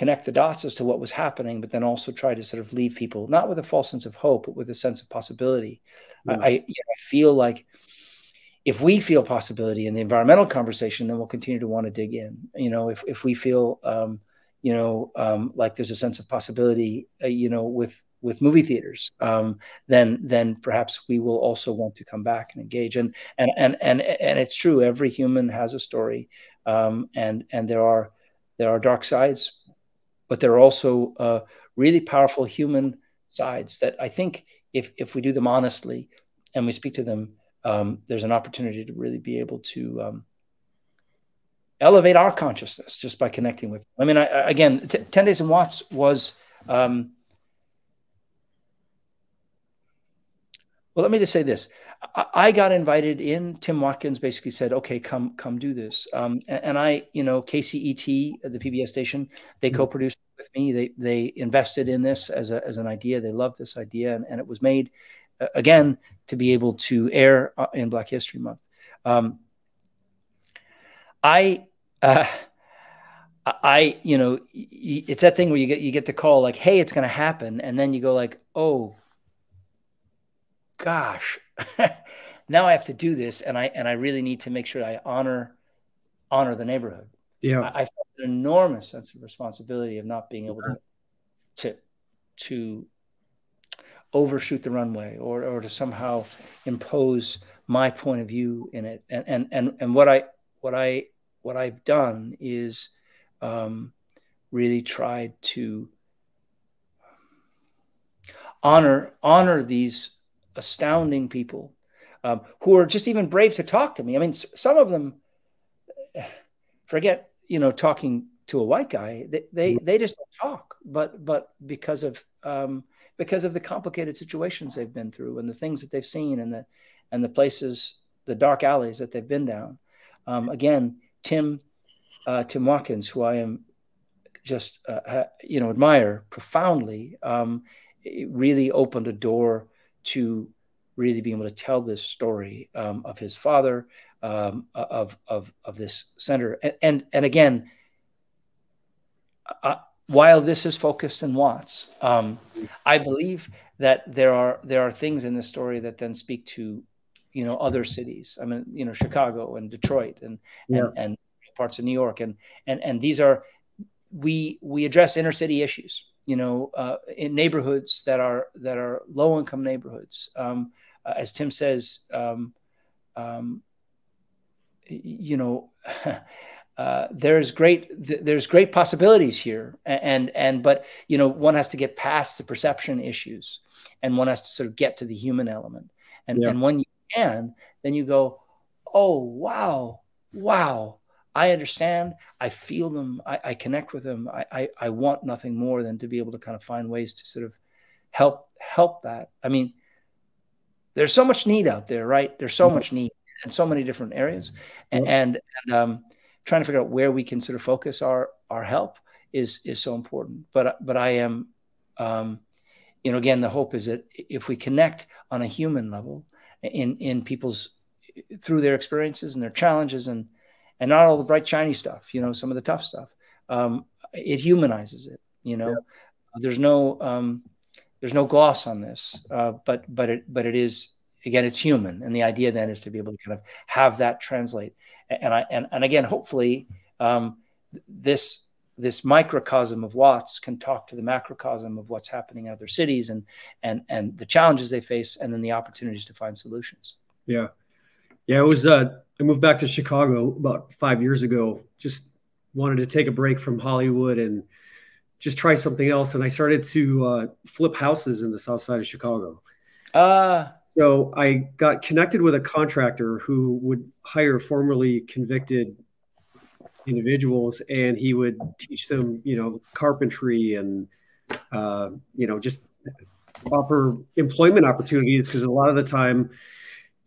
connect the dots as to what was happening, but then also try to sort of leave people not with a false sense of hope, but with a sense of possibility. Mm. I, I, you know, I feel like if we feel possibility in the environmental conversation, then we'll continue to want to dig in. You know, if if we feel um, you know um, like there's a sense of possibility, uh, you know, with with movie theaters, um, then then perhaps we will also want to come back and engage. And and and and and it's true. Every human has a story, um, and and there are there are dark sides, but there are also uh, really powerful human sides that I think if if we do them honestly and we speak to them um, there's an opportunity to really be able to um, elevate our consciousness just by connecting with. I mean, I, again, t- Ten Days in Watts was. Um, well, let me just say this: I, got invited in. Tim Watkins basically said, "Okay, come, come do this." Um, and, and, I, you know, KCET, the PBS station, they mm-hmm. co-produced with me. They they invested in this as a as an idea. They loved this idea, and, and it was made again to be able to air uh, in Black History Month. Um, I, uh, I, you know, it's that thing where you get you get the call like, "Hey, it's going to happen," and then you go like, "Oh, gosh, now I have to do this, and I and I really need to make sure I honor honor the neighborhood. Yeah, I, I felt an enormous sense of responsibility of not being able to to to overshoot the runway or or to somehow impose my point of view in it. And and and and what I what I what I've done is um, really tried to honor honor these astounding people um, who are just even brave to talk to me. I mean, some of them forget, you know, talking to a white guy. They they, mm-hmm. they just don't talk, but but because of um, because of the complicated situations they've been through and the things that they've seen and the and the places, the dark alleys that they've been down. Um, again, Tim uh, Tim Watkins, who I am just uh, you know admire profoundly, um, really opened a door to really being able to tell this story um, of his father, um, of of of this center, and and, and again, uh, while this is focused in Watts, um, I believe that there are there are things in this story that then speak to, you know, other cities. I mean, you know, Chicago and Detroit and yeah. and, and parts of New York, and and and these are we we address inner city issues you know, uh, in neighborhoods that are that are low income neighborhoods. Um, uh, as Tim says, um, um, you know, uh, there's great th- there's great possibilities here, and and but you know, one has to get past the perception issues, and one has to sort of get to the human element, and yeah. and when you can, then you go, oh wow, wow I understand. I feel them. I, I connect with them. I, I, I want nothing more than to be able to kind of find ways to sort of help help that. I mean, there's so much need out there, right? There's so mm-hmm. much need in so many different areas, and mm-hmm. and, and um, trying to figure out where we can sort of focus our our help is is so important. But but I am, um, you know, again, the hope is that if we connect on a human level in in people's through their experiences and their challenges and and not all the bright shiny stuff you know some of the tough stuff um, it humanizes it you know yeah. there's no um, there's no gloss on this uh, but but it but it is again it's human and the idea then is to be able to kind of have that translate and i and, and again hopefully um, this this microcosm of Watts can talk to the macrocosm of what's happening in other cities and and and the challenges they face and then the opportunities to find solutions. Yeah, yeah. It was uh, I moved back to Chicago about five years ago. Just wanted to take a break from Hollywood and just try something else. And I started to uh, flip houses in the south side of Chicago. Uh, so I got connected with a contractor who would hire formerly convicted individuals and he would teach them, you know, carpentry and, uh, you know, just offer employment opportunities because a lot of the time,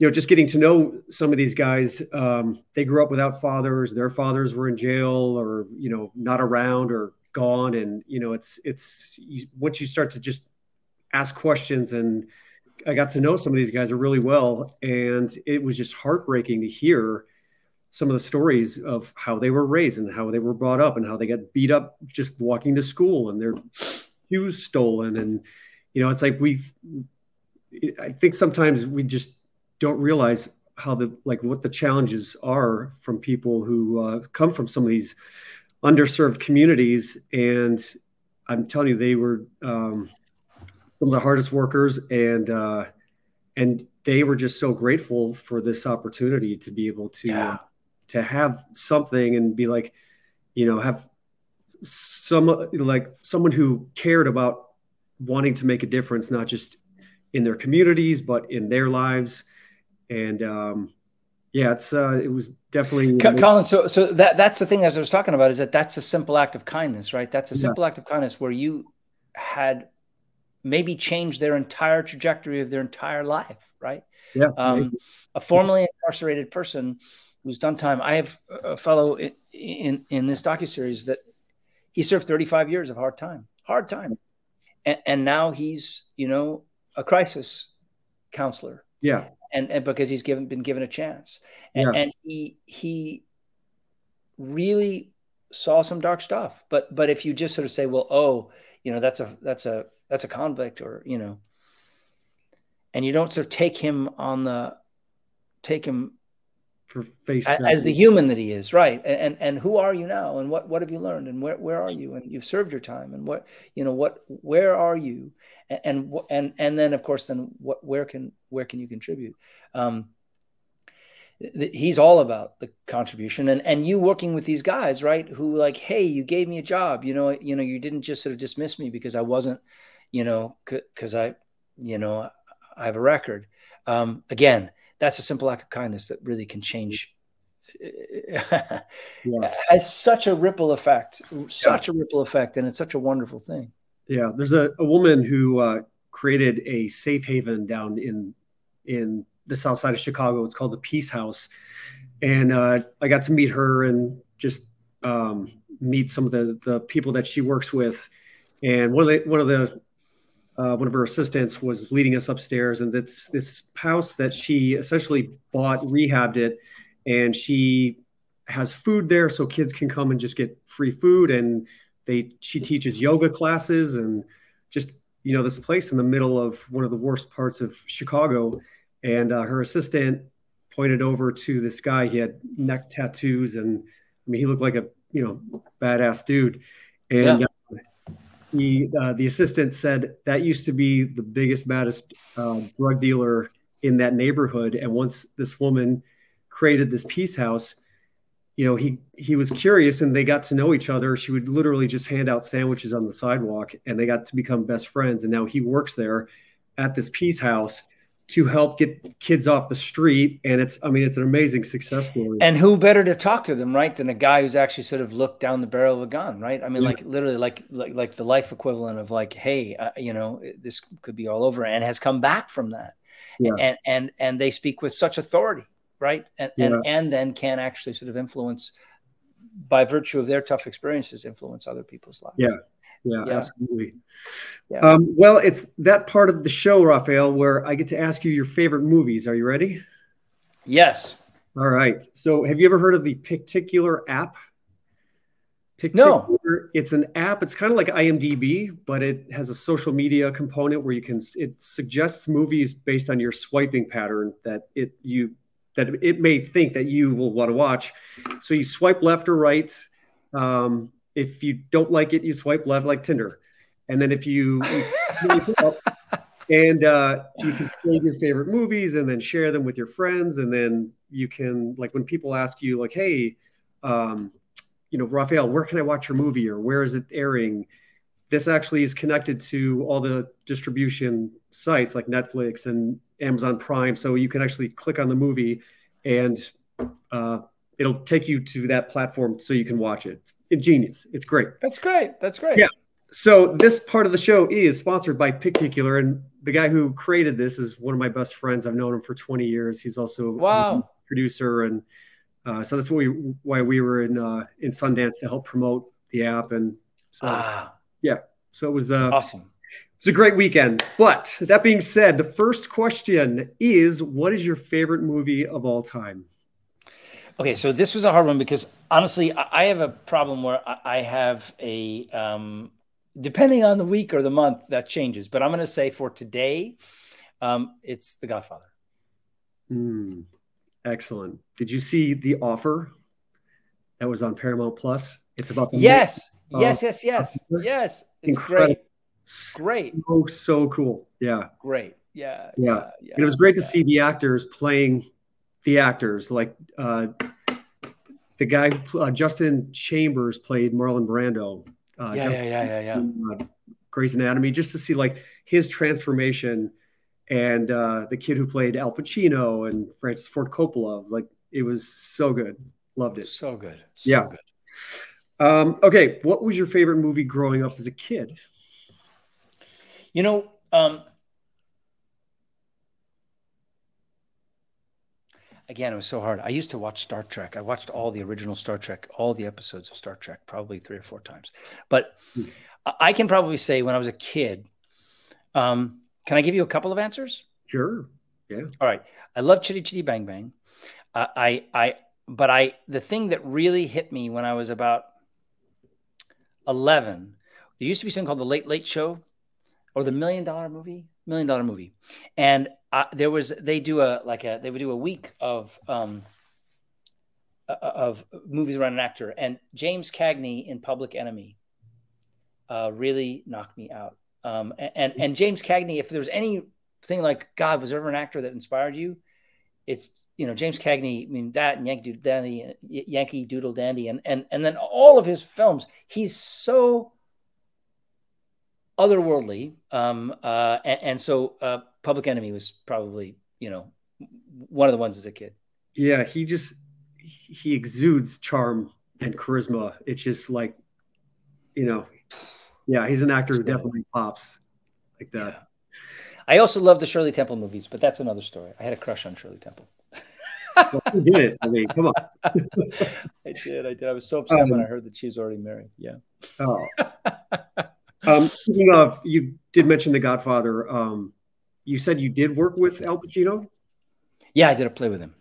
you know, just getting to know some of these guys, um, they grew up without fathers. Their fathers were in jail or, you know, not around or gone. And, you know, it's, it's, you, once you start to just ask questions and I got to know some of these guys really well. And it was just heartbreaking to hear some of the stories of how they were raised and how they were brought up and how they got beat up just walking to school and their shoes stolen. And, you know, it's like we, I think sometimes we just, don't realize how the like what the challenges are from people who uh, come from some of these underserved communities and i'm telling you they were um, some of the hardest workers and uh, and they were just so grateful for this opportunity to be able to yeah. to have something and be like you know have some like someone who cared about wanting to make a difference not just in their communities but in their lives and um, yeah, it's uh, it was definitely Colin. So so that that's the thing as I was talking about is that that's a simple act of kindness, right? That's a simple yeah. act of kindness where you had maybe changed their entire trajectory of their entire life, right? Yeah. Um, a formerly incarcerated person who's done time. I have a fellow in in, in this docu series that he served 35 years of hard time, hard time, and, and now he's you know a crisis counselor. Yeah and, and because he's given been given a chance and, yeah. and he he really saw some dark stuff but but if you just sort of say well oh you know that's a that's a that's a convict or you know and you don't sort of take him on the take him for face as, as the human that he is, right? And, and and who are you now? And what what have you learned? And where where are you? And you've served your time. And what you know what where are you? And and and, and then of course then what where can where can you contribute? Um, he's all about the contribution and and you working with these guys right who like hey you gave me a job you know you know you didn't just sort of dismiss me because i wasn't you know because i you know i have a record um, again that's a simple act of kindness that really can change yeah. has such a ripple effect such yeah. a ripple effect and it's such a wonderful thing yeah there's a, a woman who uh, created a safe haven down in in the south side of chicago. It's called the peace house. And uh, i got to meet her and just um, meet some of the the people that she works with. And one of the one of the uh, one of her assistants was leading us upstairs, and it's this house that she essentially bought, rehabbed it, and she has food there so kids can come and just get free food. And they she teaches yoga classes and just you know this place in the middle of one of the worst parts of Chicago. And uh, her assistant pointed over to this guy. He had neck tattoos, and I mean he looked like a you know badass dude. And yeah. uh, he, uh, the assistant said that used to be the biggest, baddest uh, drug dealer in that neighborhood. And once this woman created this peace house, you know, he he was curious, and they got to know each other. She would literally just hand out sandwiches on the sidewalk, and they got to become best friends. And now he works there at this peace house to help get kids off the street and it's i mean it's an amazing success story and who better to talk to them right than a guy who's actually sort of looked down the barrel of a gun right i mean yeah. like literally like, like like the life equivalent of like hey uh, you know this could be all over and has come back from that yeah. and and and they speak with such authority right and yeah. and and then can actually sort of influence by virtue of their tough experiences influence other people's lives yeah yeah, yeah. absolutely. Yeah. Um, well, it's that part of the show, Raphael, where I get to ask you your favorite movies. Are you ready? Yes. All right. So, have you ever heard of the Picticular app? Picticular, no. It's an app. It's kind of like IMDb, but it has a social media component where you can. It suggests movies based on your swiping pattern that it you that it may think that you will want to watch. So you swipe left or right. Um, if you don't like it, you swipe left like Tinder. And then if you, you and uh, you can save your favorite movies and then share them with your friends. And then you can, like, when people ask you, like, hey, um, you know, Raphael, where can I watch your movie or where is it airing? This actually is connected to all the distribution sites like Netflix and Amazon Prime. So you can actually click on the movie and uh, it'll take you to that platform so you can watch it. It's ingenious. It's great. That's great. That's great. Yeah. So this part of the show is sponsored by Picticular, and the guy who created this is one of my best friends. I've known him for 20 years. He's also wow. a producer, and uh, so that's why we, why we were in uh, in Sundance to help promote the app. And so, ah. yeah, so it was uh, awesome. It's a great weekend. But that being said, the first question is, what is your favorite movie of all time? Okay, so this was a hard one because honestly, I have a problem where I have a, um, depending on the week or the month, that changes. But I'm going to say for today, um, it's The Godfather. Mm, excellent. Did you see the offer that was on Paramount Plus? It's about the yes, yes, yes, yes, yes. It's Incredible. great. Great. So so cool. Yeah. Great. Yeah. Yeah. yeah, yeah it was great to yeah. see the actors playing the actors like uh, the guy uh, Justin Chambers played Marlon Brando. Uh, yeah, yeah, yeah, yeah, yeah, uh, Grey's Anatomy, just to see like his transformation, and uh, the kid who played Al Pacino and Francis Ford Coppola. Like it was so good, loved it. So good, so yeah. good. Um, okay, what was your favorite movie growing up as a kid? You know, um, again, it was so hard. I used to watch Star Trek. I watched all the original Star Trek, all the episodes of Star Trek, probably three or four times. But hmm. I can probably say when I was a kid, um, can I give you a couple of answers? Sure. Yeah. All right. I love Chitty Chitty Bang Bang. Uh, I, I, but I, the thing that really hit me when I was about 11, there used to be something called The Late Late Show or The Million Dollar Movie. million dollar movie, and uh, there was they do a like a they would do a week of um uh, of movies around an actor, and James Cagney in Public Enemy uh, really knocked me out. Um, and and James Cagney, if there's anything like God, was there ever an actor that inspired you? It's you know James Cagney. I mean that and Yankee Doodle Dandy, Yankee Doodle Dandy, and and and then all of his films. He's so otherworldly. Um, uh, and, and so uh, Public Enemy was probably you know one of the ones as a kid. Yeah, he just he exudes charm and charisma. It's just like, you know, yeah, he's an actor who definitely pops like that. Yeah. I also love the Shirley Temple movies, but that's another story. I had a crush on Shirley Temple. well, you did it I mean, Come on. I did. I did. I was so upset um, when I heard that she was already married. Yeah. Oh. um, speaking of, you did mention The Godfather. Um, you said you did work with Al Pacino. Yeah, I did a play with him.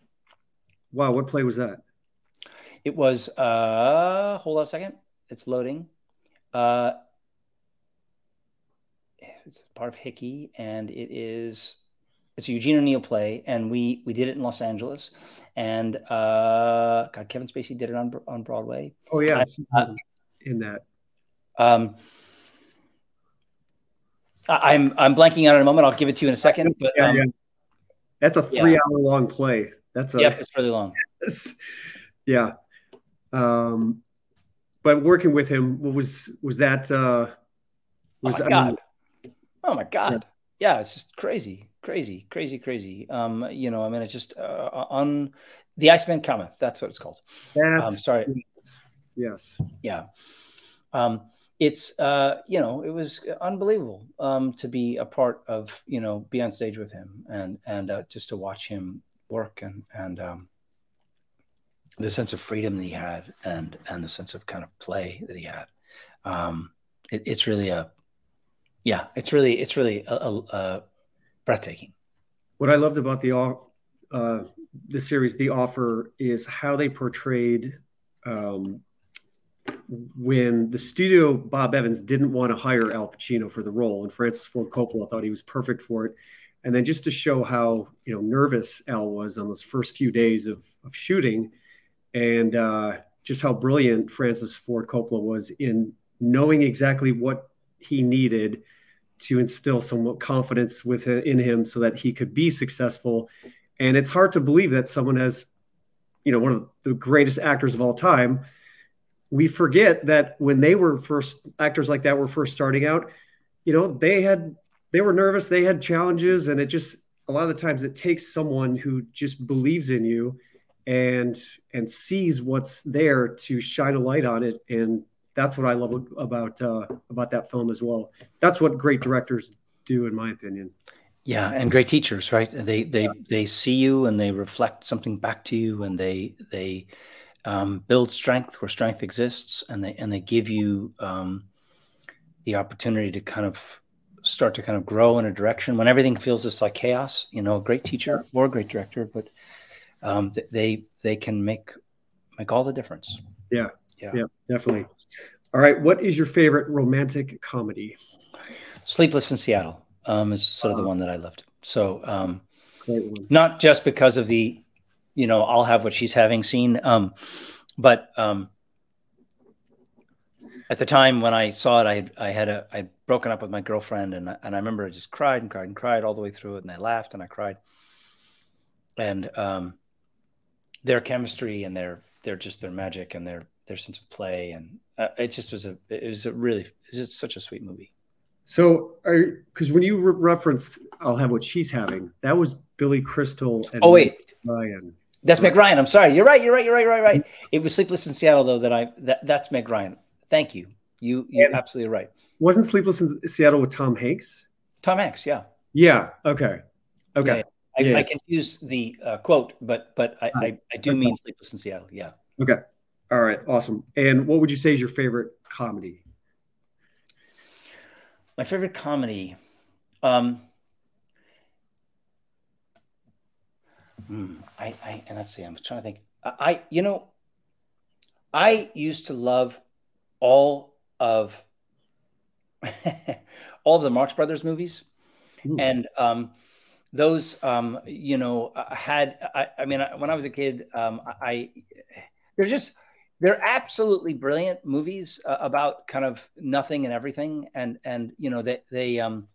Wow, what play was that? It was uh hold on a second. It's loading. Uh it's part of Hickey and it is it's a Eugene O'Neill play and we we did it in Los Angeles and uh God Kevin Spacey did it on on Broadway. Oh yeah, uh, in that. Um I'm I'm blanking out in a moment. I'll give it to you in a second. But yeah, um, yeah. that's a three yeah. hour long play. That's a, yep, it's really long. yeah. Um, but working with him, was was that? Uh, was oh my god! Mean, oh my god! Yeah. yeah. it's just crazy, crazy, crazy, crazy. Um, you know, I mean, it's just uh, on the Iceman cometh. That's what it's called. That's um, sorry. Yes. Yeah. Um, it's uh, you know, it was unbelievable um, to be a part of you know, be on stage with him and and uh, just to watch him work and and um, the sense of freedom that he had and and the sense of kind of play that he had. Um, it, it's really a yeah, it's really it's really a, a, a breathtaking. What I loved about the uh, the series, The Offer, is how they portrayed um, when the studio Bob Evans didn't want to hire Al Pacino for the role, and Francis Ford Coppola thought he was perfect for it. And then just to show how you know nervous Al was on those first few days of, of shooting, and uh, just how brilliant Francis Ford Coppola was in knowing exactly what he needed to instill some confidence with in him so that he could be successful. And it's hard to believe that someone has, you know, one of the greatest actors of all time. We forget that when they were first actors like that were first starting out, you know, they had they were nervous, they had challenges, and it just a lot of the times it takes someone who just believes in you and and sees what's there to shine a light on it and that's what i love about uh, about that film as well. That's what great directors do in my opinion. Yeah and great teachers right? They they yeah. they see you and they reflect something back to you and they they um, build strength where strength exists and they and they give you um, the opportunity to kind of start to kind of grow in a direction when everything feels just like chaos. You know, a great teacher or a great director, but um, they they can make make all the difference. Yeah, yeah, yeah, definitely. All right, what is your favorite romantic comedy? Sleepless in Seattle um, is sort of the one that I loved. So, um, not just because of the, you know, I'll have what she's having seen. um, but um, at the time when I saw it, I had, I had a I'd broken up with my girlfriend, and and I remember I just cried and cried and cried all the way through it, and I laughed and I cried, and um, their chemistry and their their just their magic and their their sense of play, and uh, it just was a it was a really it's such a sweet movie. So, because when you re- referenced "I'll have what she's having," that was Billy Crystal and oh wait, Ryan. That's Meg Ryan. I'm sorry. You're right. You're right. You're right. Right. Right. It was Sleepless in Seattle though that I that that's Meg Ryan. Thank you. You you're and absolutely right. Wasn't Sleepless in Seattle with Tom Hanks? Tom Hanks, yeah. Yeah. Okay. Okay. Yeah, I, yeah. I confuse the uh, quote, but but I, I, I do mean Sleepless in Seattle. Yeah. Okay. All right. Awesome. And what would you say is your favorite comedy? My favorite comedy. Um, hmm, I, I and let's see. I'm trying to think. I, I you know I used to love all of all of the Marx Brothers movies. Ooh. and um, those um, you know had I, I mean when I was a kid um, I they're just they're absolutely brilliant movies uh, about kind of nothing and everything and and you know they they um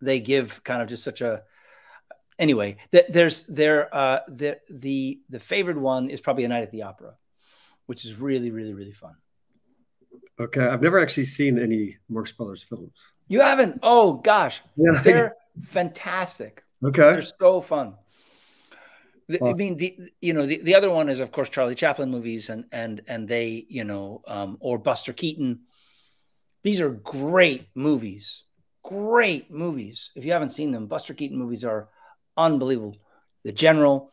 they give kind of just such a anyway there's there uh the the the favored one is probably a night at the opera which is really really really fun okay i've never actually seen any marx brothers films you haven't oh gosh yeah. they're fantastic okay they're so fun Awesome. I mean, the, you know, the, the other one is of course Charlie Chaplin movies, and and and they, you know, um, or Buster Keaton. These are great movies, great movies. If you haven't seen them, Buster Keaton movies are unbelievable. The General,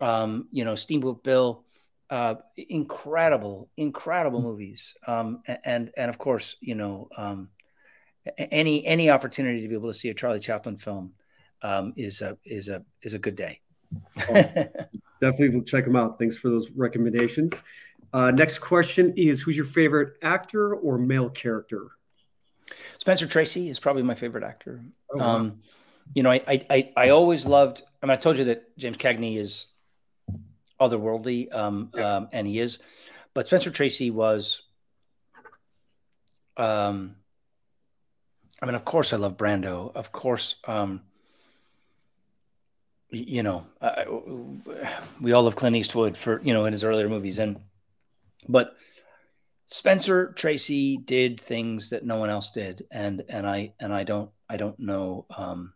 um, you know, Steamboat Bill, uh, incredible, incredible mm-hmm. movies. Um, and and of course, you know, um, any any opportunity to be able to see a Charlie Chaplin film um, is a is a is a good day. Definitely will check them out. Thanks for those recommendations. Uh, next question is Who's your favorite actor or male character? Spencer Tracy is probably my favorite actor. Oh, wow. um, you know, I, I, I always loved, I mean, I told you that James Cagney is otherworldly, um, yeah. um, and he is, but Spencer Tracy was, um, I mean, of course I love Brando. Of course, um, you know, uh, we all love Clint Eastwood for you know in his earlier movies, and but Spencer Tracy did things that no one else did, and and I and I don't I don't know. Um,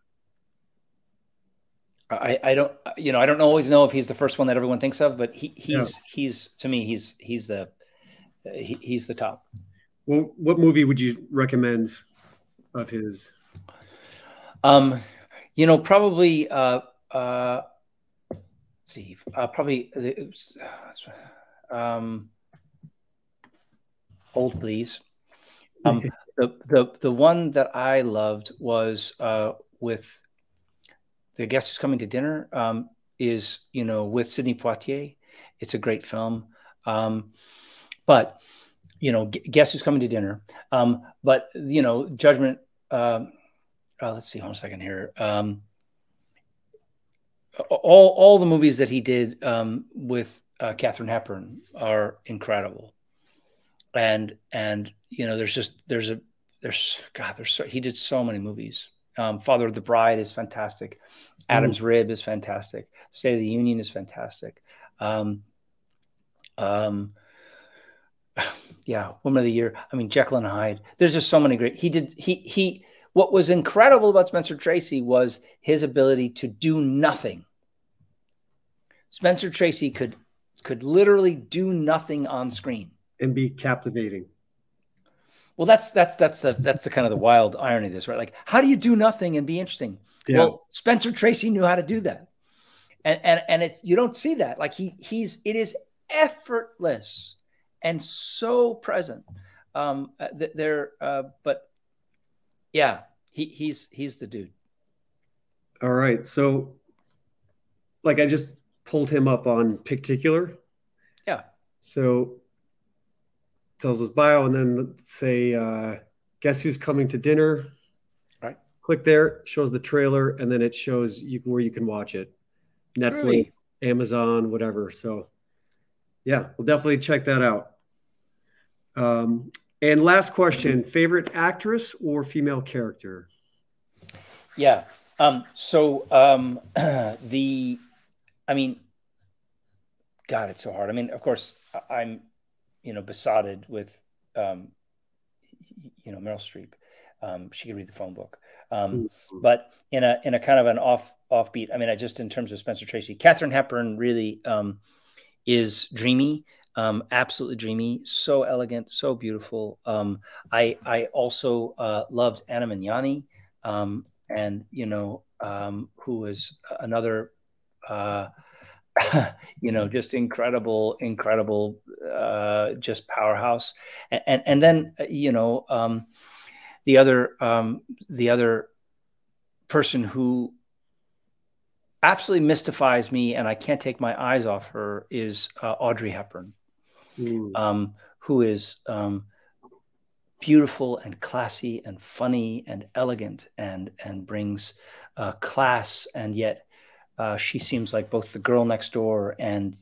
I, I don't you know I don't always know if he's the first one that everyone thinks of, but he he's yeah. he's to me he's he's the he, he's the top. Well, what movie would you recommend of his? Um, you know, probably uh, uh, see, uh, probably oops, um, hold please. Um, the the the one that I loved was uh, with the guest who's coming to dinner. Um, is you know with Sidney Poitier. It's a great film, um, but you know, guess who's coming to dinner? Um, but you know, Judgment. Uh, let's see, hold on a second here. Um, all all the movies that he did um, with uh, Katharine Hepburn are incredible, and and you know there's just there's a there's God there's so, he did so many movies. Um, Father of the Bride is fantastic. Adam's mm. Rib is fantastic. State of the Union is fantastic. Um, um, yeah, Woman of the Year. I mean, Jekyll and Hyde. There's just so many great. He did. He he. What was incredible about Spencer Tracy was his ability to do nothing Spencer Tracy could could literally do nothing on screen and be captivating. Well, that's that's that's the that's the kind of the wild irony of this, right? Like, how do you do nothing and be interesting? Yeah. Well, Spencer Tracy knew how to do that, and and and it you don't see that. Like he he's it is effortless and so present. Um, uh, there, uh, but yeah, he he's he's the dude. All right, so like I just pulled him up on Picticular. Yeah. So tells us bio, and then say, uh, guess who's coming to dinner? Right. Click there, shows the trailer, and then it shows you where you can watch it. Netflix, really? Amazon, whatever. So, yeah, we'll definitely check that out. Um, and last question: favorite actress or female character? Yeah. Um, so um, the I mean, God, it's so hard. I mean, of course, I'm, you know, besotted with, um, you know, Meryl Streep. Um, she could read the phone book. Um, mm-hmm. But in a in a kind of an off offbeat. I mean, I just in terms of Spencer Tracy, Katharine Hepburn really um, is dreamy, um, absolutely dreamy, so elegant, so beautiful. Um, I I also uh, loved Anna Magnani, um, and you know, um, who was another uh, you know, just incredible, incredible, uh, just powerhouse. And, and, and then, uh, you know, um, the other, um, the other person who absolutely mystifies me and I can't take my eyes off her is uh, Audrey Hepburn, mm. um, who is, um, beautiful and classy and funny and elegant and and brings uh, class and yet uh, she seems like both the girl next door and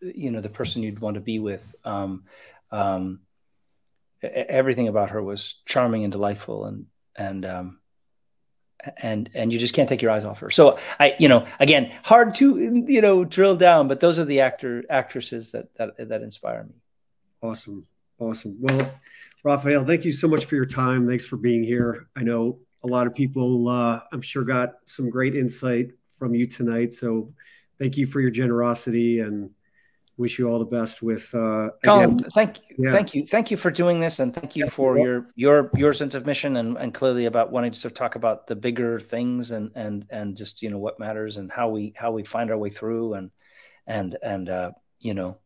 you know the person you'd want to be with. Um, um, everything about her was charming and delightful and and um, and and you just can't take your eyes off her. So i you know again hard to you know drill down but those are the actor actresses that that that inspire me. Awesome. Awesome. Well Raphael, thank you so much for your time. Thanks for being here. I know a lot of people uh, i'm sure got some great insight from you tonight. So thank you for your generosity and wish you all the best with uh Colin, again, thank you. Yeah. thank you. Thank you for doing this and thank you for your your your sense of mission and, and clearly about wanting to sort of talk about the bigger things and and and just you know what matters and how we how we find our way through and and and uh you know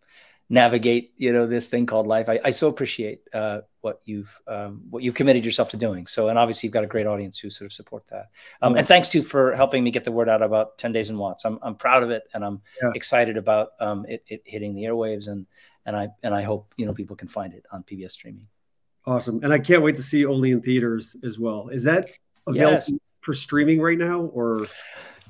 navigate you know this thing called life. I, I so appreciate uh, what you've um, what you've committed yourself to doing. So and obviously you've got a great audience who sort of support that. Um, and thanks to for helping me get the word out about 10 days in watts. I'm, I'm proud of it and i'm yeah. excited about um, it, it, hitting the airwaves and and i and i hope you know people can find it on pbs streaming. Awesome. And i can't wait to see only in theaters as well. Is that available yes. for streaming right now or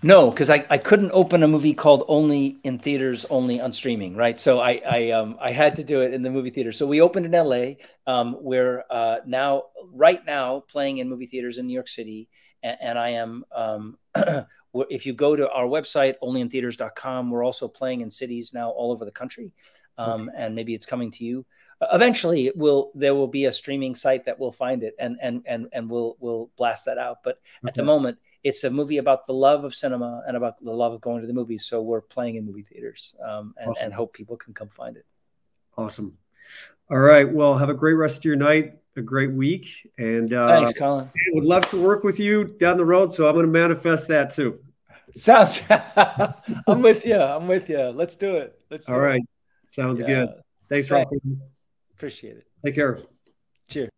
no, because I, I couldn't open a movie called only in theaters, only on streaming, right? So I I um I had to do it in the movie theater. So we opened in LA. Um, we're uh, now right now playing in movie theaters in New York City, and, and I am um, if you go to our website onlyintheaters.com, we're also playing in cities now all over the country, um, okay. and maybe it's coming to you. Eventually, it will there will be a streaming site that will find it, and and and and we'll we'll blast that out. But okay. at the moment it's a movie about the love of cinema and about the love of going to the movies. So we're playing in movie theaters um, and, awesome. and hope people can come find it. Awesome. All right. Well, have a great rest of your night, a great week. And uh, thanks, Colin. Would love to work with you down the road. So I'm going to manifest that too. Sounds. I'm with you. I'm with you. Let's do it. Let's. Do All right. It. Sounds yeah. good. Thanks, Rob. Appreciate it. Take care. Cheers.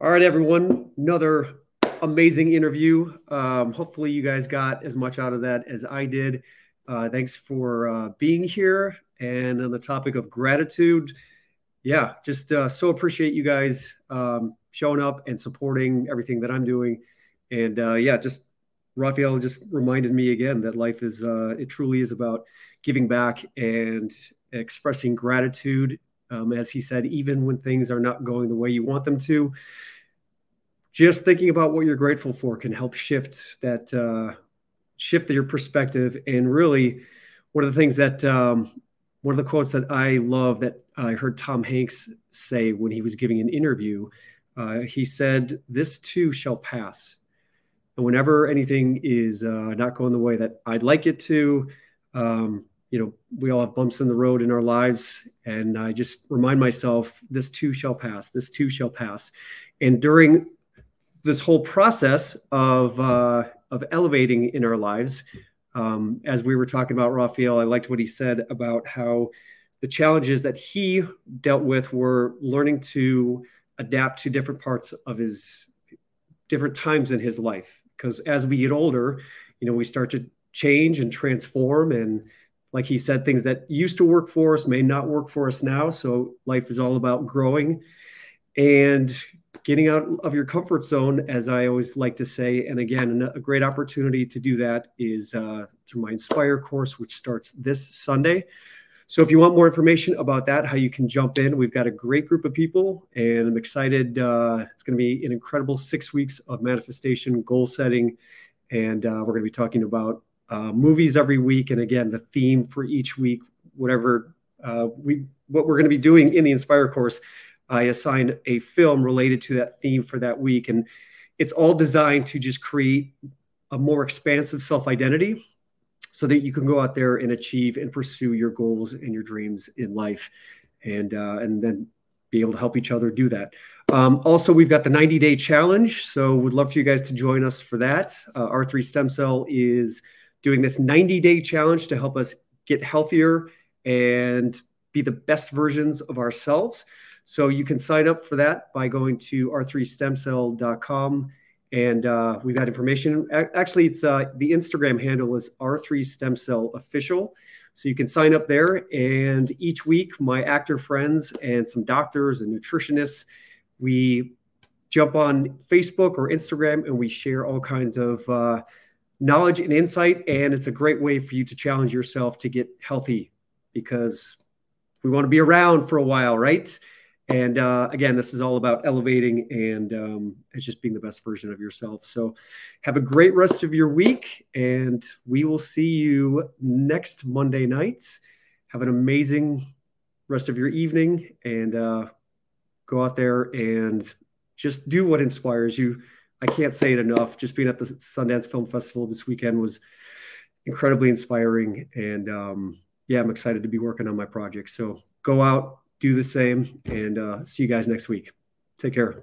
All right, everyone. Another amazing interview. Um, hopefully, you guys got as much out of that as I did. Uh, thanks for uh, being here. And on the topic of gratitude, yeah, just uh, so appreciate you guys um, showing up and supporting everything that I'm doing. And uh, yeah, just Raphael just reminded me again that life is, uh, it truly is about giving back and expressing gratitude. Um, as he said, even when things are not going the way you want them to, just thinking about what you're grateful for can help shift that uh, shift your perspective. And really one of the things that um, one of the quotes that i love that i heard tom hanks say when he was giving an interview uh, he said this too shall pass. And whenever anything is uh, not going the way that i'd like it to um, you know we all have bumps in the road in our lives. And i just remind myself this too shall pass. This too shall pass. And during this whole process of uh, of elevating in our lives. Um, as we were talking about Raphael, I liked what he said about how the challenges that he dealt with were learning to adapt to different parts of his different times in his life. Because as we get older, you know, we start to change and transform and like he said things that used to work for us may not work for us now so life is all about growing and getting out of your comfort zone, as I always like to say. And again, a great opportunity to do that is uh, through my Inspire course, which starts this Sunday. So if you want more information about that, how you can jump in, we've got a great group of people, and I'm excited. Uh, it's going to be an incredible six weeks of manifestation, goal setting, and uh, we're going to be talking about uh, movies every week. And again, the theme for each week, whatever uh, we what we're going to be doing in the Inspire course I assigned a film related to that theme for that week. And it's all designed to just create a more expansive self identity so that you can go out there and achieve and pursue your goals and your dreams in life and uh, and then be able to help each other do that um, also we've got the 90 day challenge so we'd love for you guys to join us for that uh, r3 stem cell is doing this 90 day challenge to help us get healthier and be the best versions of ourselves so you can sign up for that by going to r3stemcell.com and uh, we've got information. Actually, it's uh, the Instagram handle is R3 Stem Cell Official. So you can sign up there. And each week, my actor friends and some doctors and nutritionists, we jump on Facebook or Instagram and we share all kinds of uh, knowledge and insight. And it's a great way for you to challenge yourself to get healthy because we want to be around for a while, right? And uh, again, this is all about elevating and um, it's just being the best version of yourself. So have a great rest of your week, and we will see you next Monday night. Have an amazing rest of your evening, and uh, go out there and just do what inspires you. I can't say it enough. Just being at the Sundance Film Festival this weekend was incredibly inspiring, and um, yeah, I'm excited to be working on my project. So go out, do the same, and uh, see you guys next week. Take care.